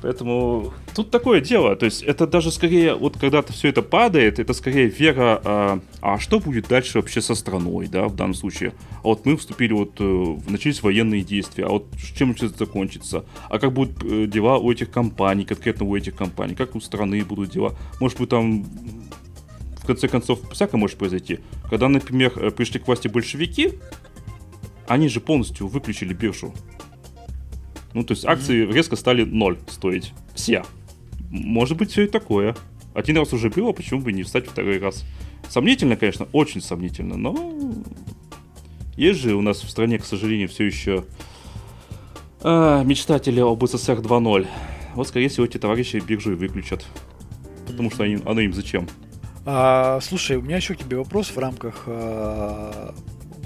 Поэтому тут такое дело. То есть это даже скорее, вот когда-то все это падает, это скорее вера, а, а что будет дальше вообще со страной, да, в данном случае. А вот мы вступили, вот э, начались военные действия, а вот чем это закончится? А как будут э, дела у этих компаний, конкретно у этих компаний? Как у страны будут дела? Может быть там в конце концов всякое может произойти. Когда, например, пришли к власти большевики, они же полностью выключили биржу. Ну, то есть акции mm-hmm. резко стали ноль стоить. Все. Может быть, все и такое. Один раз уже было, почему бы не встать второй раз? Сомнительно, конечно, очень сомнительно, но есть же у нас в стране, к сожалению, все еще а, мечтатели об СССР 2.0. Вот, скорее всего, эти товарищи биржу и выключат. Потому что они, оно им зачем? А, слушай, у меня еще к тебе вопрос в рамках а,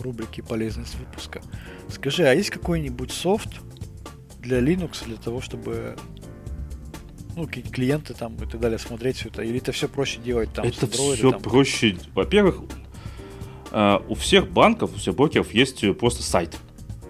рубрики «Полезность выпуска». Скажи, а есть какой-нибудь софт, для Linux, для того, чтобы ну, клиенты там и так далее смотреть все это? Или это все проще делать там Это Android, все там... проще. Во-первых, э, у всех банков, у всех брокеров есть просто сайт.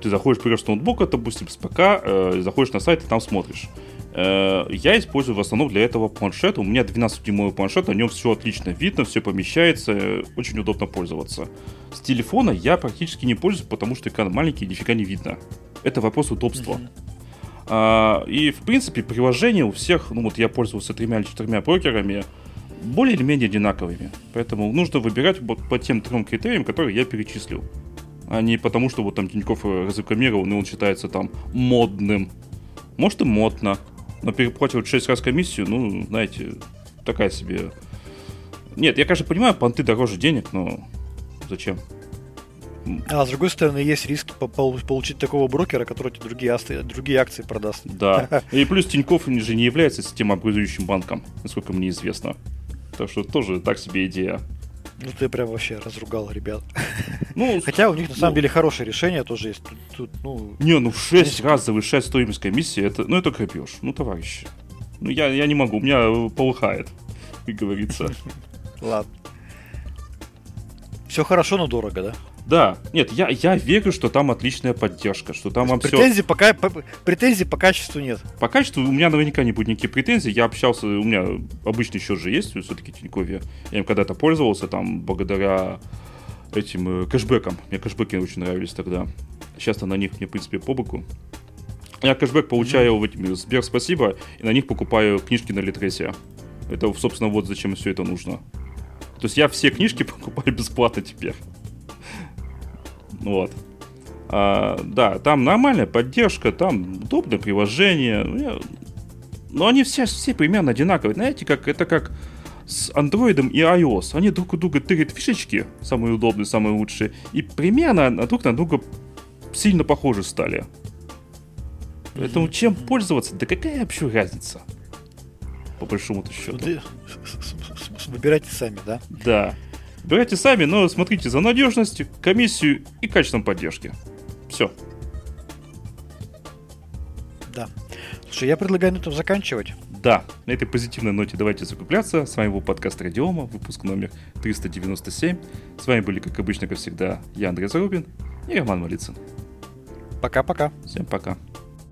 Ты заходишь, берешь ноутбук, допустим, с ПК, э, заходишь на сайт и там смотришь. Э, я использую в основном для этого планшет. У меня 12-дюймовый планшет, на нем все отлично видно, все помещается, очень удобно пользоваться. С телефона я практически не пользуюсь, потому что экран маленький, нифига не видно. Это вопрос удобства. А, и, в принципе, приложения у всех, ну вот я пользовался тремя или четырьмя брокерами, более или менее одинаковыми. Поэтому нужно выбирать вот по тем трем критериям, которые я перечислил. А не потому, что вот там Тиньков разрекламировал, и он считается там модным. Может и модно. Но переплачивать 6 раз комиссию, ну, знаете, такая себе... Нет, я, конечно, понимаю, понты дороже денег, но зачем? А с другой стороны, есть риск получить такого брокера, который тебе другие, акции, другие акции продаст. Да. И плюс Тиньков же не является системообразующим банком, насколько мне известно. Так что тоже так себе идея. Ну ты прям вообще разругал ребят. Ну, Хотя у них на самом ну, деле хорошее решение тоже есть. Тут, тут, ну, не, ну в 6 раз завышать стоимость комиссии, это, ну это крепеж. Ну, товарищи. Ну я, я не могу, у меня полыхает, как говорится. Ладно. Все хорошо, но дорого, да? Да, нет, я, я верю, что там отличная поддержка, что там вам претензий все... Пока, по, претензий по качеству нет. По качеству у меня наверняка не будет никаких претензий. Я общался, у меня обычный счет же есть, все-таки Тинькове. Я им когда-то пользовался, там, благодаря этим э, кэшбэкам. Мне кэшбэки очень нравились тогда. Сейчас-то на них мне, в принципе, по боку. Я кэшбэк получаю mm-hmm. в этим Сбер спасибо, и на них покупаю книжки на Литресе. Это, собственно, вот зачем все это нужно. То есть я все книжки покупаю бесплатно теперь. Вот. А, да, там нормальная поддержка, там удобное приложение. Ну, но они все, все примерно одинаковые. Знаете, как это как с Android и iOS. Они друг у друга тырят фишечки, самые удобные, самые лучшие, и примерно друг на друга сильно похожи стали. Поэтому чем пользоваться, да какая вообще разница? По большому счету. Выбирайте сами, да? Да. Выбирайте сами, но смотрите за надежностью, комиссию и качеством поддержки. Все. Да. Слушай, я предлагаю на этом заканчивать. Да, на этой позитивной ноте давайте закупляться. С вами был подкаст Радиома, выпуск номер 397. С вами были, как обычно, как всегда, я, Андрей Зарубин и Роман Малицын. Пока-пока. Всем пока.